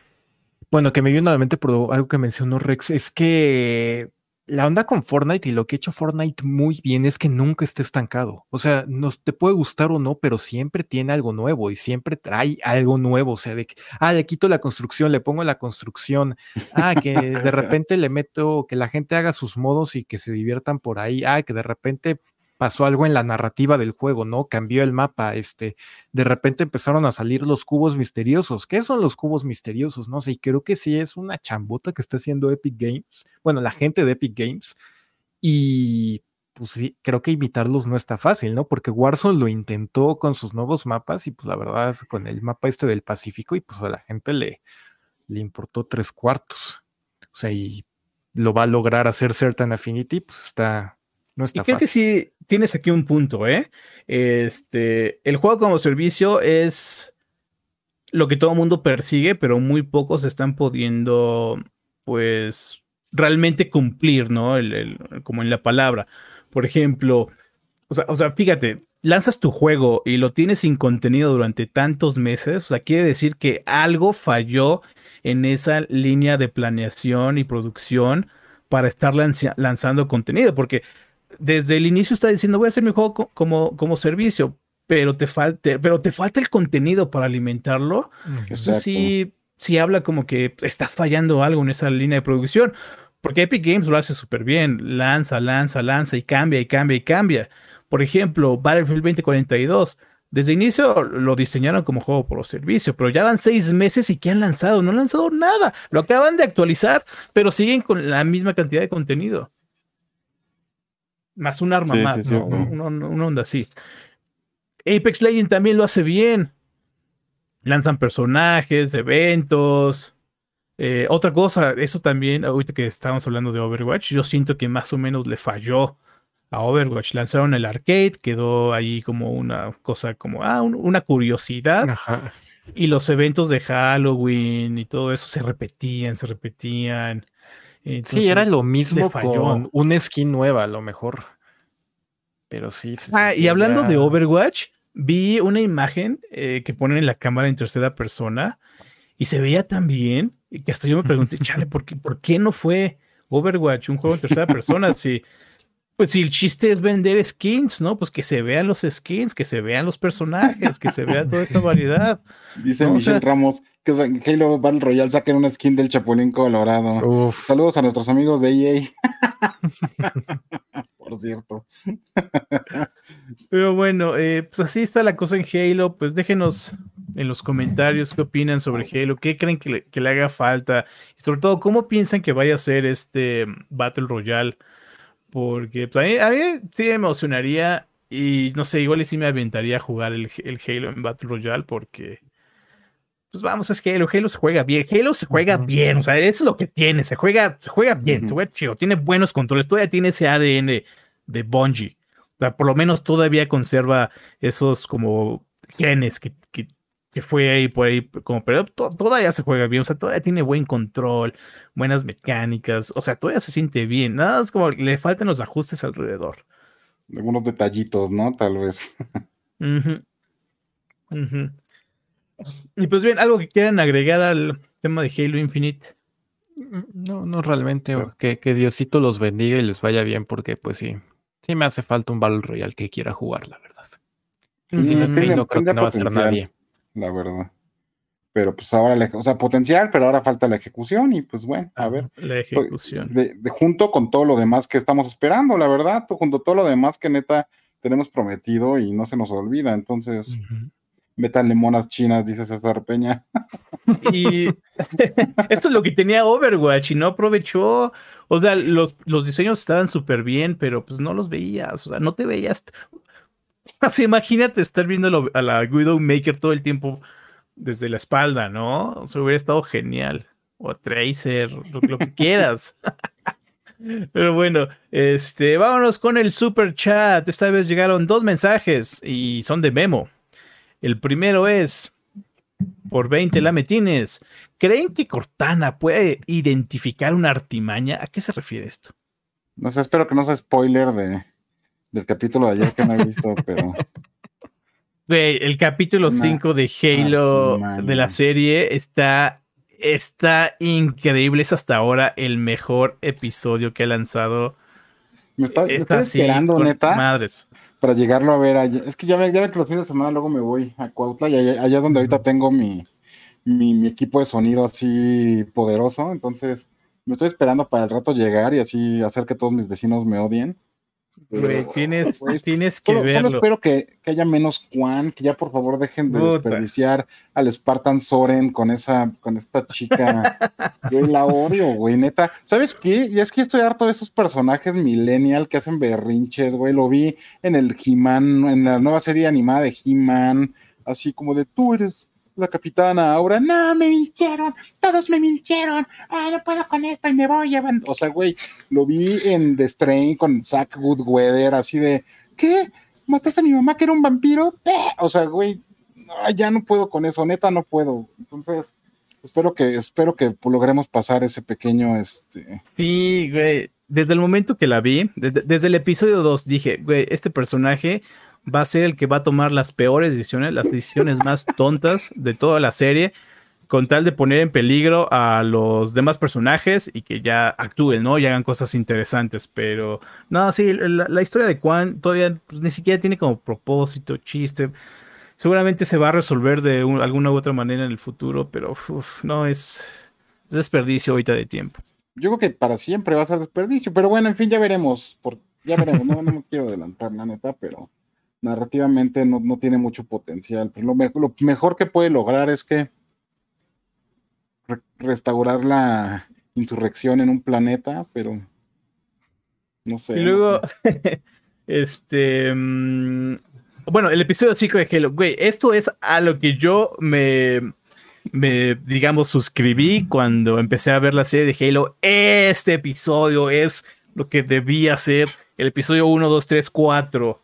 bueno, que me viene a la mente por algo que mencionó Rex, es que la onda con Fortnite y lo que ha hecho Fortnite muy bien es que nunca está estancado. O sea, no te puede gustar o no, pero siempre tiene algo nuevo y siempre trae algo nuevo. O sea, de que, ah, le quito la construcción, le pongo la construcción. Ah, que de repente le meto que la gente haga sus modos y que se diviertan por ahí. Ah, que de repente pasó algo en la narrativa del juego, ¿no? Cambió el mapa, este, de repente empezaron a salir los cubos misteriosos. ¿Qué son los cubos misteriosos? No sé, y creo que sí es una chambota que está haciendo Epic Games, bueno, la gente de Epic Games, y pues sí, creo que imitarlos no está fácil, ¿no? Porque Warzone lo intentó con sus nuevos mapas y pues la verdad es con el mapa este del Pacífico y pues a la gente le, le importó tres cuartos. O sea, y lo va a lograr hacer Certain Affinity, pues está, no está y creo que sí tienes aquí un punto, ¿eh? Este, el juego como servicio es lo que todo el mundo persigue, pero muy pocos están pudiendo, pues, realmente cumplir, ¿no? El, como en la palabra. Por ejemplo, o sea, o sea, fíjate, lanzas tu juego y lo tienes sin contenido durante tantos meses, o sea, quiere decir que algo falló en esa línea de planeación y producción para estar lanzando contenido, porque desde el inicio está diciendo voy a hacer mi juego como, como servicio, pero te, falta, pero te falta el contenido para alimentarlo. Eso sí, sí habla como que está fallando algo en esa línea de producción. Porque Epic Games lo hace súper bien. Lanza, lanza, lanza y cambia y cambia y cambia. Por ejemplo, Battlefield 2042. Desde el inicio lo diseñaron como juego por servicio, pero ya van seis meses y ¿qué han lanzado? No han lanzado nada. Lo acaban de actualizar, pero siguen con la misma cantidad de contenido más un arma más, ¿no? Una, onda así. Apex Legends también lo hace bien. Lanzan personajes, eventos. Eh, otra cosa, eso también, ahorita que estábamos hablando de Overwatch, yo siento que más o menos le falló a Overwatch. Lanzaron el arcade, quedó ahí como una cosa como, ah, una curiosidad. Y los eventos de Halloween y todo eso se repetían, se repetían sí, era lo mismo con una skin nueva, a lo mejor. Pero sí. Ah, y hablando de Overwatch, vi una imagen eh, que ponen en la cámara en tercera persona y se veía tan bien que hasta yo me pregunté, chale, ¿por qué, ¿por qué no fue Overwatch un juego en tercera persona? Si, pues si el chiste es vender skins, ¿no? Pues que se vean los skins, que se vean los personajes, que se vea toda esta variedad. Dice Michelle Ramos que Halo Battle Royale saquen una skin del Chapulín Colorado. Saludos a nuestros amigos de EA. Por cierto. Pero bueno, eh, pues así está la cosa en Halo. Pues déjenos en los comentarios qué opinan sobre Halo, qué creen que le, haga falta y sobre todo cómo piensan que vaya a ser este Battle Royale porque pues, a, mí, sí me emocionaría y no sé, igual y sí me aventaría a jugar el, Halo en Battle Royale porque, pues vamos, es que Halo, Halo se juega bien, Halo se juega bien, o sea, eso es lo que tiene, se juega, se juega bien, se juega chido, tiene buenos controles, todavía tiene ese ADN de Bungie, o sea, por lo menos todavía conserva esos como genes que, que fue ahí por ahí, como, pero to- todavía se juega bien, o sea, todavía tiene buen control, buenas mecánicas, o sea, todavía se siente bien, nada, es como le faltan los ajustes alrededor. Algunos detallitos, ¿no? Tal vez. Y pues bien, algo que quieran agregar al tema de Halo Infinite. Mm, No, no realmente. o Que, que Diosito los bendiga y les vaya bien, porque pues sí, sí me hace falta un Battle Royale que quiera jugar, la verdad. Sí, Si no Halo, creo que no va a ser nadie. La verdad. Pero pues ahora, la- o sea, potencial, pero ahora falta la ejecución y pues bueno, a ver. La pues, ejecución. De, de- junto con todo lo demás que estamos esperando, la verdad, junto a todo lo demás que neta tenemos prometido y no se nos olvida. Entonces, Ujú. métanle monas chinas, dice César Peña. Y esto es lo que tenía Overwatch y no aprovechó. O sea, los, los diseños estaban súper bien, pero pues no los veías. O sea, no te veías. Así, imagínate estar viendo a la Widowmaker todo el tiempo desde la espalda, ¿no? O sea, hubiera estado genial. O Tracer, lo, lo que quieras. Pero bueno, este, vámonos con el super chat. Esta vez llegaron dos mensajes y son de Memo. El primero es por 20 lametines. ¿Creen que Cortana puede identificar una artimaña? ¿A qué se refiere esto? No sé, espero que no sea spoiler de, del capítulo de ayer que no he visto, pero Güey, el capítulo Una 5 de Halo de la serie está, está increíble. Es hasta ahora el mejor episodio que ha lanzado. me, está- me estoy esperando, neta, Madres. para llegarlo a ver allá. Es que ya ve, ya ve que los fines de semana luego me voy a Cuautla y allá, allá es donde ahorita tengo mi, mi, mi equipo de sonido así poderoso. Entonces, me estoy esperando para el rato llegar y así hacer que todos mis vecinos me odien. Güey, tienes, pues, tienes que Solo, solo verlo. espero que, que haya menos Quan, que ya por favor dejen de Puta. desperdiciar al Spartan Soren con esa, con esta chica. Yo la odio, güey, neta. ¿Sabes qué? Y es que estoy harto de esos personajes millennial que hacen berrinches, güey. Lo vi en el He-Man, en la nueva serie animada de He-Man, así como de tú eres la capitana ahora. No, me mintieron, todos me mintieron. Ah, no puedo con esto y me voy a. O sea, güey, lo vi en The Strain con Zach Goodweather, así de, ¿qué? ¿Mataste a mi mamá que era un vampiro? ¡Eh! O sea, güey, ya no puedo con eso, neta no puedo. Entonces, espero que, espero que logremos pasar ese pequeño, este, Sí, güey. Desde el momento que la vi, desde, desde el episodio 2, dije, güey, este personaje va a ser el que va a tomar las peores decisiones, las decisiones más tontas de toda la serie, con tal de poner en peligro a los demás personajes y que ya actúen, ¿no? Y hagan cosas interesantes. Pero, no, sí, la, historia de Quan todavía pues, ni siquiera tiene como propósito, chiste. Seguramente se va a resolver de un- alguna u otra manera en el futuro, pero no, es, es desperdicio ahorita de tiempo. yo creo que para siempre va a ser desperdicio, pero bueno, en fin, ya veremos, por, ya veremos, no, no me quiero adelantar, la neta, pero narrativamente no, no tiene mucho potencial. Pero lo, me- lo mejor que puede lograr es que re- restaurar la insurrección en un planeta, pero no sé. Y no luego, sé. este. mm, bueno, el episodio 5 de Halo. Güey, esto es a lo que yo me. Me, digamos, suscribí cuando empecé a ver la serie de Halo. Este episodio es lo que debía ser el episodio 1, 2, 3, 4.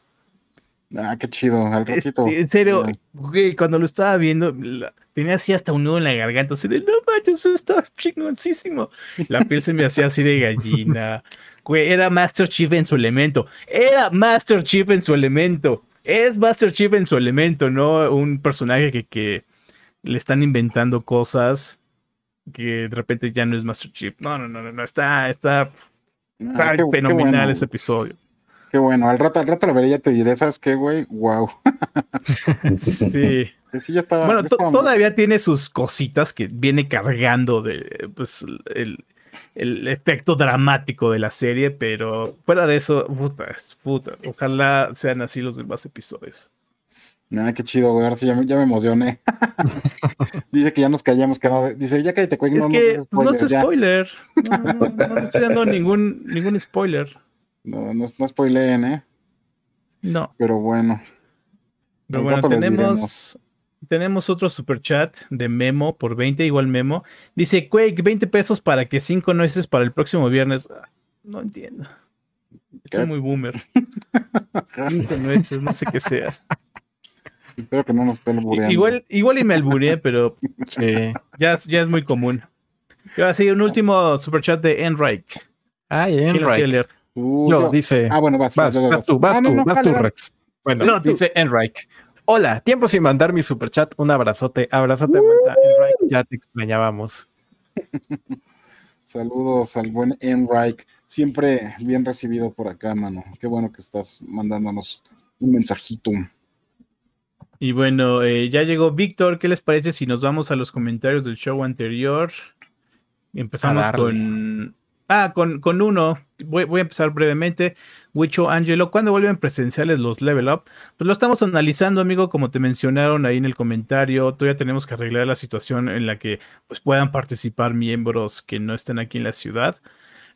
Ah, qué chido, al Este, ratito. en serio, güey, cuando lo estaba viendo, la- tenía así hasta un nudo en la garganta, así de, no manches, eso está chingoncísimo. La piel se me hacía así de gallina. Güey, era Master Chief en su elemento. Era Master Chief en su elemento. Es Master Chief en su elemento, no un personaje que, que le están inventando cosas que de repente ya no es Master Chief. No, no, no, no, no, está, está, Ah, está qué- qué fenomenal bueno. ese episodio. Qué bueno, al rato, al rato lo veré ya te diré, ¿sabes qué, güey? Wow. Sí. Sí, ya estaba. Bueno, ya to- estaba- todavía tiene sus cositas que viene cargando de pues el, el efecto dramático de la serie, pero fuera de eso, puta, es puta. Ojalá sean así los demás episodios. Ah, qué chido, güey. Ahora sí ya me, ya me emocioné. dice que ya nos callamos, que no. Dice, ya cállate, güey. No, no, que pues, no es ya. spoiler. No, no, no, no estoy dando ningún, ningún spoiler. No, no, no spoileen, ¿eh? No. Pero bueno. Pero bueno, tenemos, tenemos otro super chat de Memo por 20, igual Memo. Dice Quake, 20 pesos para que 5 nueces para el próximo viernes. Ah, No entiendo. Estoy ¿Qué? muy boomer. 5 nueces, no sé qué sea. Espero que no nos estén albureando. Igual, igual y me alburé, pero Sí. ya, es- ya es muy común. Y ahora sí, un último superchat de Enrique. Ay, ¿Quién lo quiere Enrique. Uh, Yo, yo- dice. Ah, bueno, vas. Vas, vas tú, vas Ah, tú, no, vas dale, tú. Rex. Bueno, No, tú. dice Enrique. Hola, tiempo sin mandar mi superchat. Un abrazote, abrazote vuelta. Enrique, ya te extrañábamos. Saludos al buen Enrique. Siempre bien recibido por acá, mano. Qué bueno que estás mandándonos un mensajito. Y bueno, eh, ya llegó Víctor. ¿Qué les parece si nos vamos a los comentarios del show anterior? Empezamos con. Ah, con, con uno. Voy, voy a empezar brevemente. Wicho Angelo, ¿cuándo vuelven presenciales los Level Up? Pues lo estamos analizando, amigo, como te mencionaron ahí en el comentario. Todavía tenemos que arreglar la situación en la que pues, puedan participar miembros que no estén aquí en la ciudad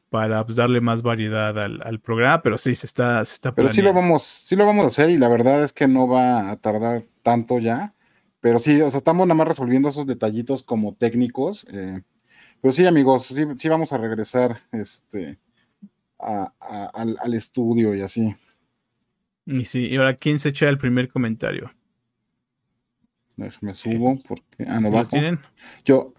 para pues, darle más variedad al, al programa. Pero sí, se está, se está Pero sí lo vamos, sí lo vamos a hacer y la verdad es que no va a tardar tanto ya. Pero sí, o sea, estamos nada más resolviendo esos detallitos como técnicos. eh, pero sí, amigos, sí, sí vamos a regresar este, a- a- al, al estudio y así. Y sí, y ahora, ¿quién se echa el primer comentario? Déjame subo porque. Ah, no ¿Sí lo bajo. tienen? Yo.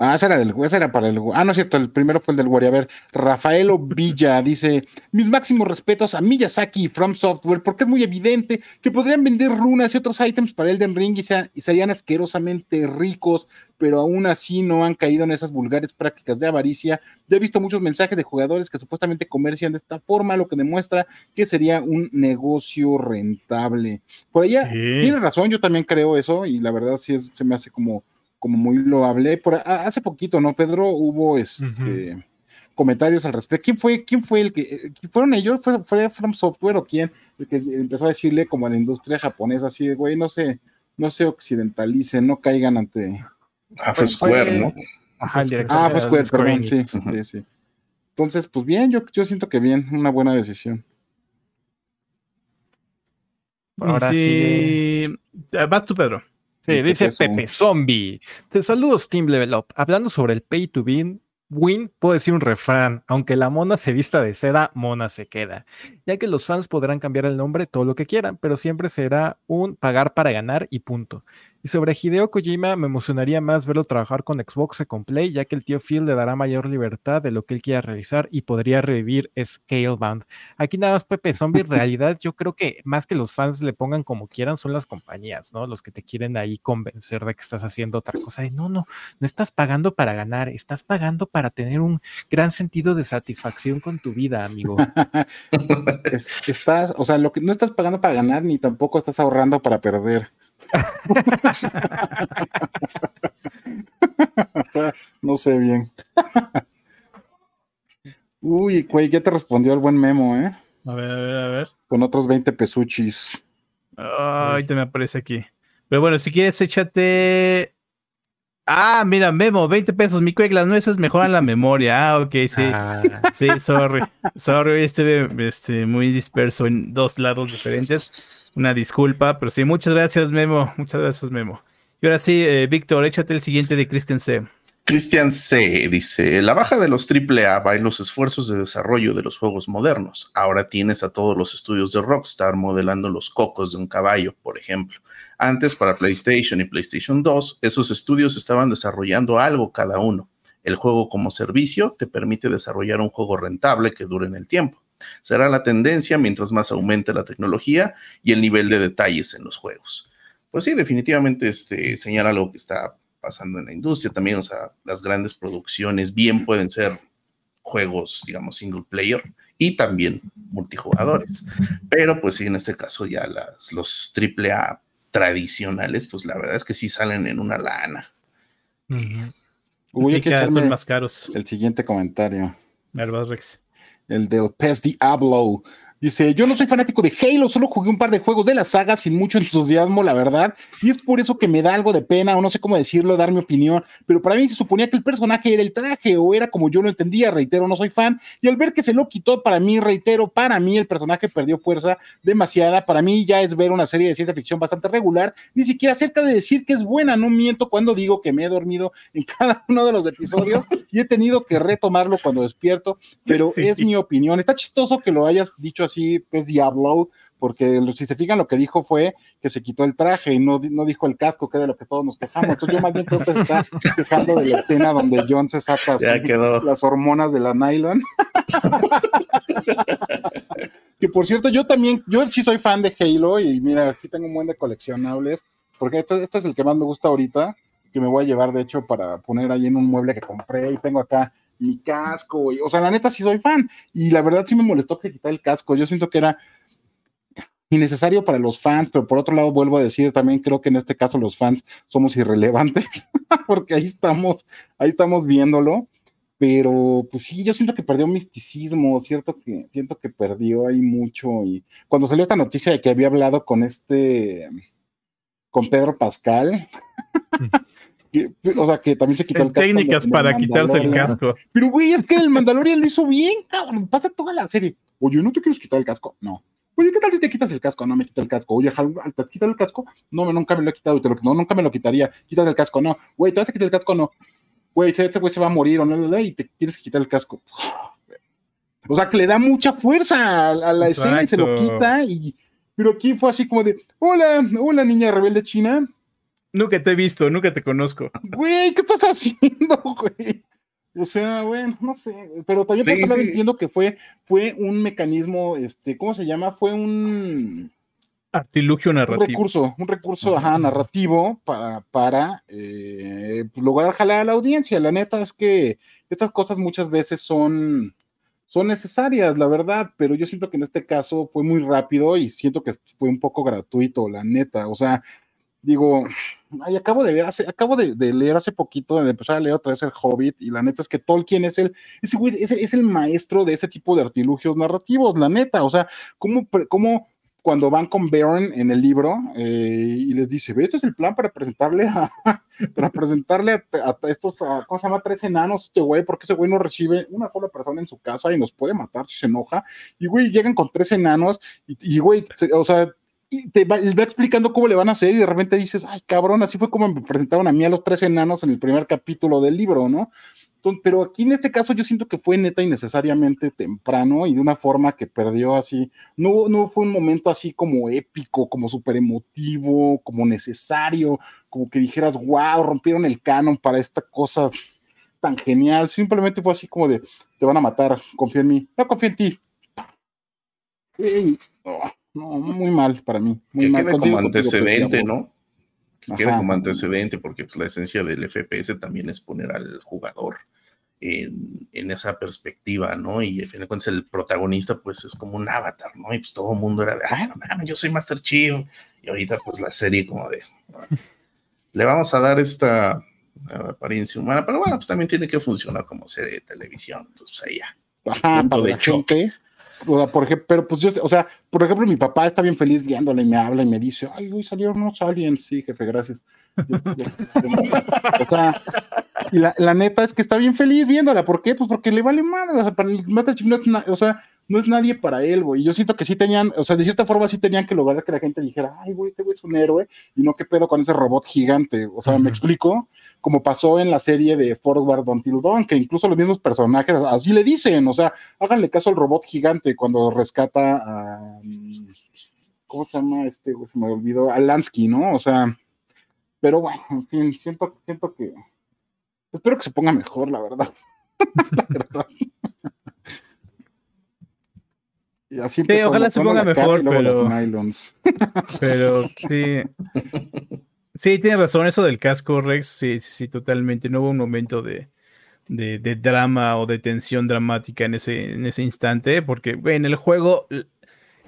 Ah, ese era, del, ese era para el. Ah, no es cierto, el primero fue el del Wari. A ver, Rafaelo Villa dice: Mis máximos respetos a Miyazaki y From Software, porque es muy evidente que podrían vender runas y otros ítems para Elden Ring y, sea- y serían asquerosamente ricos, pero aún así no han caído en esas vulgares prácticas de avaricia. Ya he visto muchos mensajes de jugadores que supuestamente comercian de esta forma, lo que demuestra que sería un negocio rentable. Por allá, Sí. tiene razón, yo también creo eso, y la verdad sí es- se me hace como como muy loable. Por a- hace poquito, ¿no, Pedro? Hubo este comentarios al respecto. ¿Quién fue, quién fue el que eh, fueron ellos? ¿Fue, fue From Software o quién? El que empezó a decirle como a la industria japonesa, así de güey, no se, no se occidentalicen, no caigan ante. Ah, fue Square, ¿no? Ajá, el director Ah, Square, perdón, sí, sí, sí, sí. Entonces, pues bien, yo, yo siento que bien, una buena decisión. Ahora sí. Ah, Vas tú, Pedro. Sí, dice. Pepe Zombie. Te saludos, Team Level Up. Hablando sobre el pay to win, win, puedo decir un refrán. Aunque la mona se vista de seda, mona se queda. Ya que los fans podrán cambiar el nombre todo lo que quieran, pero siempre será un pagar para ganar y punto. Y sobre Hideo Kojima, me emocionaría más verlo trabajar con Xbox y con Play, ya que el tío Phil le dará mayor libertad de lo que él quiera realizar y podría revivir Scalebound. Aquí nada más Pepe Zombie, realidad yo creo que más que los fans le pongan como quieran son las compañías, ¿no? Los que te quieren ahí convencer de que estás haciendo otra cosa. No, no, no estás pagando para ganar, estás pagando para tener un gran sentido de satisfacción con tu vida, amigo. Es- estás, o sea, lo que no estás pagando para ganar, ni tampoco estás ahorrando para perder. No sé bien. Uy, güey, ya te respondió el buen memo, ¿eh? A ver, a ver, a ver. Con otros 20 pesuchis. Ah, ahorita me aparece aquí. Pero bueno, si quieres, échate. Ah, mira, Memo, 20 pesos. Mi cuec, las nueces mejoran la memoria. Ah, ok, sí. Ah, Sí, sorry. Sorry, hoy estuve este, muy disperso en dos lados diferentes. Una disculpa, pero sí, muchas gracias, Memo. Muchas gracias, Memo. Y ahora sí, eh, Víctor, échate el siguiente de Kristen C. Christian C. dice, la baja de los AAA va en los esfuerzos de desarrollo de los juegos modernos. Ahora tienes a todos los estudios de Rockstar modelando los cocos de un caballo, por ejemplo. Antes, para PlayStation y PlayStation 2, esos estudios estaban desarrollando algo cada uno. El juego como servicio te permite desarrollar un juego rentable que dure en el tiempo. Será la tendencia mientras más aumente la tecnología y el nivel de detalles en los juegos. Pues sí, definitivamente este, señala algo que está pasando en la industria también, o sea, las grandes producciones bien pueden ser juegos, digamos, single player y también multijugadores, pero pues sí, en este caso ya las, los AAA tradicionales, pues la verdad es que sí salen en una lana. Uy, hay que echarme más caros. el siguiente comentario. Nervas Rex. el del Pez Diablo. Dice, yo no soy fanático de Halo, solo jugué un par de juegos de la saga sin mucho entusiasmo, la verdad, y es por eso que me da algo de pena, o no sé cómo decirlo, dar mi opinión, pero para mí se suponía que el personaje era el traje, o era como yo lo entendía, reitero, no soy fan, y al ver que se lo quitó, para mí, reitero, para mí el personaje perdió fuerza demasiada, para mí ya es ver una serie de ciencia ficción bastante regular, ni siquiera cerca de decir que es buena, no miento cuando digo que me he dormido en cada uno de los episodios, y he tenido que retomarlo cuando despierto, pero Sí. es mi opinión. Está chistoso que lo hayas dicho así, es Diablo, porque si se fijan lo que dijo fue que se quitó el traje y no, no dijo el casco, que es de lo que todos nos quejamos. Entonces yo más bien creo que se está quejando de la escena donde John se saca las hormonas de la nylon. que por cierto, yo también, yo sí soy fan de Halo y mira, aquí tengo un buen de coleccionables, porque este, este es el que más me gusta ahorita, que me voy a llevar de hecho para poner ahí en un mueble que compré y tengo acá mi casco, y, o sea, la neta sí soy fan y la verdad sí me molestó que quitar el casco, yo siento que era innecesario para los fans, pero por otro lado vuelvo a decir, también creo que en este caso los fans somos irrelevantes, porque ahí estamos, ahí estamos viéndolo, pero pues sí, yo siento que perdió misticismo, cierto que siento que perdió ahí mucho y cuando salió esta noticia de que había hablado con este con Pedro Pascal, o sea, que también se quitó el casco. Técnicas para quitarse el casco. Pero güey, es que el Mandalorian lo hizo bien, cabrón, pasa toda la serie. Oye, ¿no te quieres quitar el casco? No. Oye, ¿qué tal si te quitas el casco? No me quita el casco. Oye, ¿te quitas el casco? No, nunca me lo he quitado. no, nunca me lo quitaría. Quítate el casco, no. Güey, ¿te vas a quitar el casco? No. Güey, ese güey se va a morir o no, y te tienes que quitar el casco. O sea, que le da mucha fuerza a, la escena y se lo quita. Y, pero aquí fue así como de: Hola, hola, niña rebelde china. Nunca te he visto, nunca te conozco. Güey, ¿qué estás haciendo, güey? O sea, bueno, no sé, pero también sí, entiendo que fue, fue un mecanismo, este, ¿cómo se llama? Fue un artilugio narrativo. Un recurso, un recurso ajá, narrativo para, para eh, pues, lograr jalar a la audiencia. La neta es que estas cosas muchas veces son, son necesarias, la verdad, pero yo siento que en este caso fue muy rápido y siento que fue un poco gratuito, la neta. O sea, digo, acabo de ver, acabo de, leer hace poquito, de empezar a leer otra vez el Hobbit, y la neta es que Tolkien es el, ese es, es, el maestro de ese tipo de artilugios narrativos, la neta, o sea, ¿cómo, cómo cuando van con Baron en el libro eh, y les dice, ve, este es el plan para presentarle a, para presentarle a, estos, ¿cómo se llama? Tres enanos, este güey, porque ese güey no recibe una sola persona en su casa y nos puede matar si se enoja. Y güey, llegan con tres enanos y, güey, o sea, y te va, explicando cómo le van a hacer y de repente dices, ay cabrón, así fue como me presentaron a mí a los tres enanos en el primer capítulo del libro, ¿no? pero aquí en este caso yo siento que fue neta innecesariamente temprano y de una forma que perdió así, no, no fue un momento así como épico, como súper emotivo, como necesario, como que dijeras, wow, rompieron el canon para esta cosa tan genial, simplemente fue así como de, te van a matar, confía en mí, no confía en ti. No, muy mal para mí. Muy que mal. quede como antecedente, ¿no? Que quede como antecedente, porque pues, la esencia del FPS también es poner al jugador en, esa perspectiva, ¿no? Y al fin de cuentas el protagonista pues es como un avatar, ¿no? Y pues todo el mundo era de, ay, no mames, yo soy Master Chief. Y ahorita pues la serie como de, le vamos a dar esta apariencia humana, pero bueno, pues también tiene que funcionar como serie de televisión. Entonces pues ahí ya. Ajá, punto de choque por ejemplo, pero pues yo, o sea, por ejemplo, mi papá está bien feliz viéndole y me habla y me dice, ay, hoy salieron unos aliens, sí, jefe, gracias. o sea, y la, la, neta es que está bien feliz viéndola, ¿por qué? Pues porque le vale madre, o sea, para el Chief no es, o sea, no es nadie para él, güey. Yo siento que sí tenían, o sea, de cierta forma sí tenían que lograr que la gente dijera, ay, güey, este güey es un héroe, y no qué pedo con ese robot gigante. O sea, me explico, como pasó en la serie de Forward Until Dawn, que incluso los mismos personajes así le dicen, o sea, háganle caso al robot gigante cuando rescata a. ¿Cómo se llama este güey? Se me olvidó, a Lansky, ¿no? O sea, pero bueno, en fin, siento, siento que. Espero que se ponga mejor, la verdad. la verdad. Y así sí, ojalá se ponga mejor, pero. Pero sí. Sí, tiene razón eso del casco, Rex. Sí, sí, sí, totalmente. No hubo un momento de, de, de drama o de tensión dramática en ese, en ese instante, porque en el juego.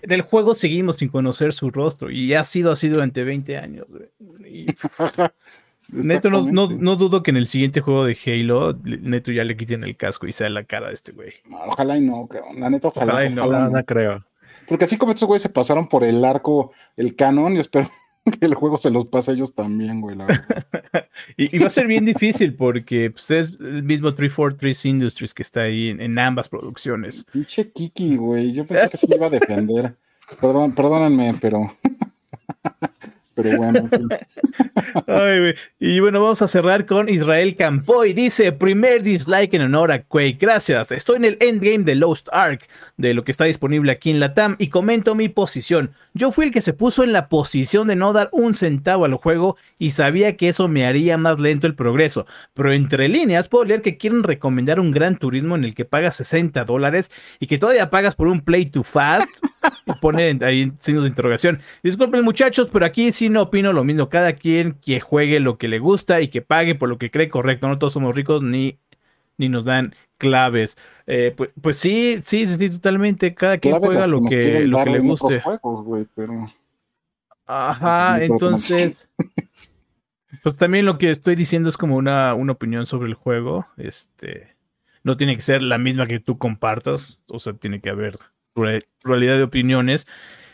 En el juego seguimos sin conocer su rostro y ha sido así durante 20 años. Y, Neto, no, no, dudo que en el siguiente juego de Halo, Neto ya le quiten el casco y sea la cara de este güey. ojalá y no, la neta, ojalá, ojalá, y no, ojalá creo. Porque así como estos güeyes se pasaron por el arco, el canon, y espero que el juego se los pase a ellos también, güey. y, va a ser bien difícil porque pues, es el mismo 343 Industries que está ahí en, ambas producciones. Pinche Kiki, güey. Yo pensé que se iba a defender. Perdón, perdónenme, pero. Y bueno, vamos a cerrar con Israel Campoy. Dice, primer dislike en honor a Quake. Gracias. Estoy en el endgame de Lost Ark, de lo que está disponible aquí en la TAM, y comento mi posición. Yo fui el que se puso en la posición de no dar un centavo al juego y sabía que eso me haría más lento el progreso. Pero entre líneas puedo leer que quieren recomendar un gran turismo en el que pagas 60 dólares y que todavía pagas por un play too fast. Pone ahí signos de interrogación. Disculpen muchachos, pero aquí sí no opino lo mismo. Cada quien que juegue lo que le gusta y que pague por lo que cree correcto. No todos somos ricos ni, ni nos dan claves. Eh, pues, pues, sí, sí, sí, totalmente. Cada quien juega lo que, lo que le guste. Ajá, entonces. Pues también lo que estoy diciendo es como una, una opinión sobre el juego. Este. No tiene que ser la misma que tú compartas. O sea, tiene que haber pluralidad de opiniones.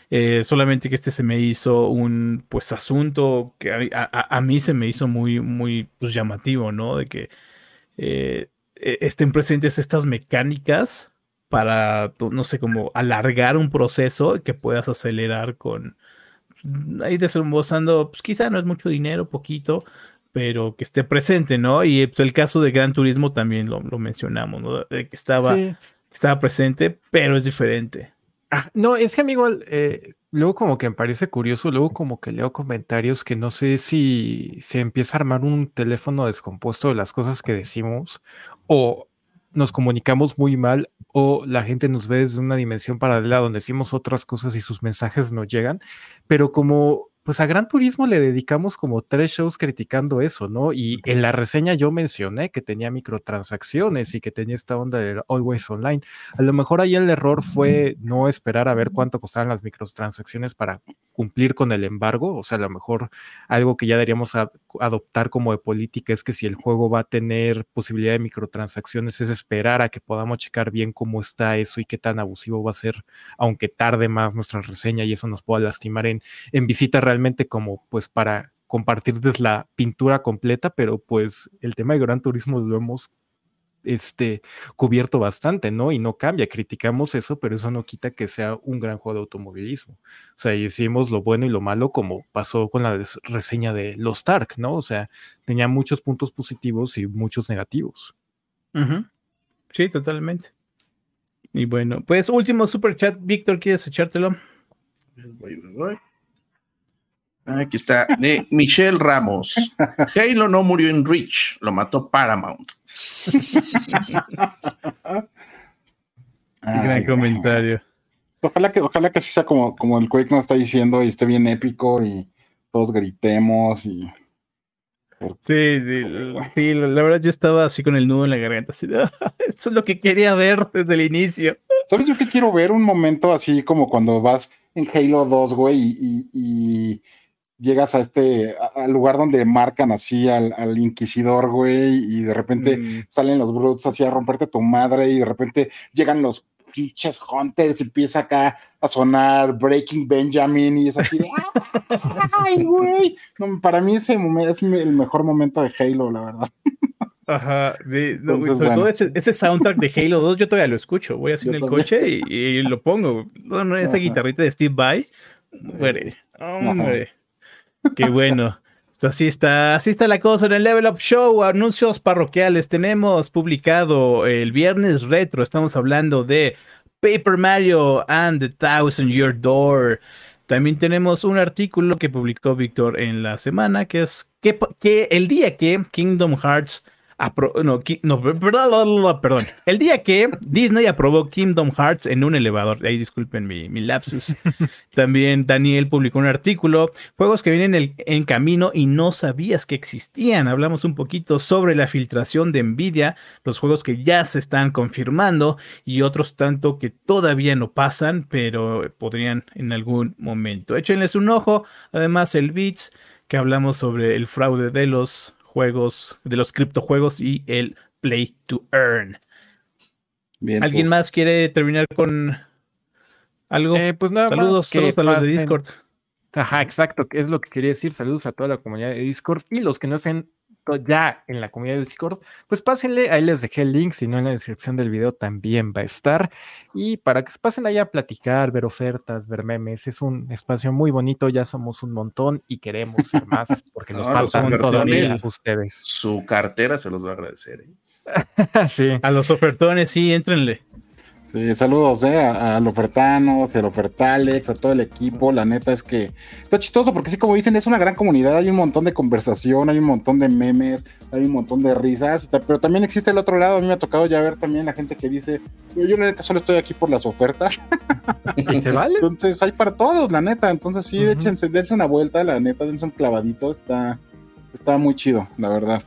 Eh, solamente que este se me hizo un pues asunto que a, mí se me hizo muy, muy pues, llamativo, ¿no? De que eh, e, estén presentes estas mecánicas para, no sé, como alargar un proceso que puedas acelerar con ahí desembolsando, pues quizá no es mucho dinero, poquito, pero que esté presente, ¿no? Y pues, el caso de Gran Turismo también lo, mencionamos, ¿no? De que estaba, estaba presente, pero es diferente. Ah, no, es que amigo, eh, luego como que me parece curioso, luego como que leo comentarios que no sé si se empieza a armar un teléfono descompuesto de las cosas que decimos o nos comunicamos muy mal o la gente nos ve desde una dimensión paralela donde decimos otras cosas y sus mensajes no llegan, pero como pues a Gran Turismo le dedicamos como tres shows criticando eso, ¿no? Y en la reseña yo mencioné que tenía microtransacciones y que tenía esta onda de Always Online. A lo mejor ahí el error fue no esperar a ver cuánto costaban las microtransacciones para cumplir con el embargo. O sea, a lo mejor algo que ya deberíamos adoptar como de política es que si el juego va a tener posibilidad de microtransacciones, es esperar a que podamos checar bien cómo está eso y qué tan abusivo va a ser, aunque tarde más nuestra reseña y eso nos pueda lastimar en, en visita realmente como pues para compartirles la pintura completa, pero pues el tema de Gran Turismo lo hemos este, cubierto bastante, ¿no? Y no cambia, criticamos eso, pero eso no quita que sea un gran juego de automovilismo. O sea, y decimos lo bueno y lo malo, como pasó con la reseña de Los Ark, ¿no? O sea, tenía muchos puntos positivos y muchos negativos. Sí, totalmente. Y bueno, pues último super chat, Víctor, ¿quieres echártelo? Voy, voy. Aquí está, de Michelle Ramos. Halo no murió en Reach, lo mató Paramount. Gran comentario. Ojalá que, ojalá que así sea como, como el Quake nos está diciendo y esté bien épico y todos gritemos y. Sí, sí, sí, la verdad yo estaba así con el nudo en la garganta, así, esto es lo que quería ver desde el inicio. ¿Sabes yo que quiero ver? Un momento así como cuando vas en Halo 2, güey, y llegas a este, al lugar donde marcan así al, inquisidor, güey, y de repente mm. salen los brutes así a romperte tu madre, y de repente llegan los pinches hunters y empieza acá a sonar Breaking Benjamin, y es así de, ¡ay, güey! para mí ese es el mejor momento de Halo, la verdad. Ajá, sí, sobre todo ese, soundtrack de Halo 2 yo todavía lo escucho, voy así en el coche y, lo pongo. No, no, esta guitarrita de Steve Vai, hombre, hombre. Qué bueno. Pues así está, así está la cosa en el Level Up Show. Anuncios parroquiales. Tenemos publicado el viernes retro. Estamos hablando de Paper Mario and the Thousand Year Door. También tenemos un artículo que publicó Víctor en la semana, que es que, que el día que Kingdom Hearts no, no, perdón, El día que Disney aprobó Kingdom Hearts en un elevador, ahí disculpen mi, lapsus. También Daniel publicó un artículo, juegos que vienen en camino y no sabías que existían. Hablamos un poquito sobre la filtración de Nvidia, los juegos que ya se están confirmando y otros tanto que todavía no pasan, pero podrían en algún momento. Échenles un ojo. Además, el Beats, que hablamos sobre el fraude de los juegos, de los criptojuegos y el Play to Earn. ¿Alguien pues. más quiere terminar con algo? Eh, pues nada saludos, saludos a los de Discord. Ajá, exacto, es lo que quería decir. Saludos a toda la comunidad de Discord y los que no sean esto ya en la comunidad de Discord, pues pásenle, ahí les dejé el link, si no en la descripción del video también va a estar. Y para que se pasen allá a platicar, ver ofertas, ver memes, es un espacio muy bonito, ya somos un montón y queremos ser más, porque nos faltan todavía ustedes. Su cartera se los va a agradecer. ¿eh? sí. A los ofertones, sí, entrenle. Sí, saludos eh, a, a Lofertanos, a Lofertalex, a todo el equipo. La neta es que está chistoso porque sí, como dicen, es una gran comunidad. Hay un montón de conversación, hay un montón de memes, hay un montón de risas. Pero también existe el otro lado. A mí me ha tocado ya ver también la gente que dice, yo, la neta solo estoy aquí por las ofertas. ¿Y se vale? Entonces hay para todos, la neta. Entonces sí, dense una vuelta, la neta, dense un clavadito. Está, está muy chido, la verdad.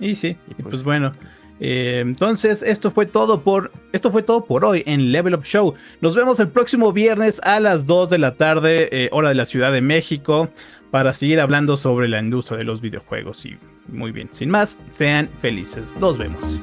Y sí, pues, pues, bueno. Eh, entonces, esto fue todo por esto fue todo por hoy en Level Up Show. Nos vemos el próximo viernes a las 2 de la tarde, eh, hora de la Ciudad de México, para seguir hablando sobre la industria de los videojuegos. Y muy bien, sin más, sean felices. Nos vemos.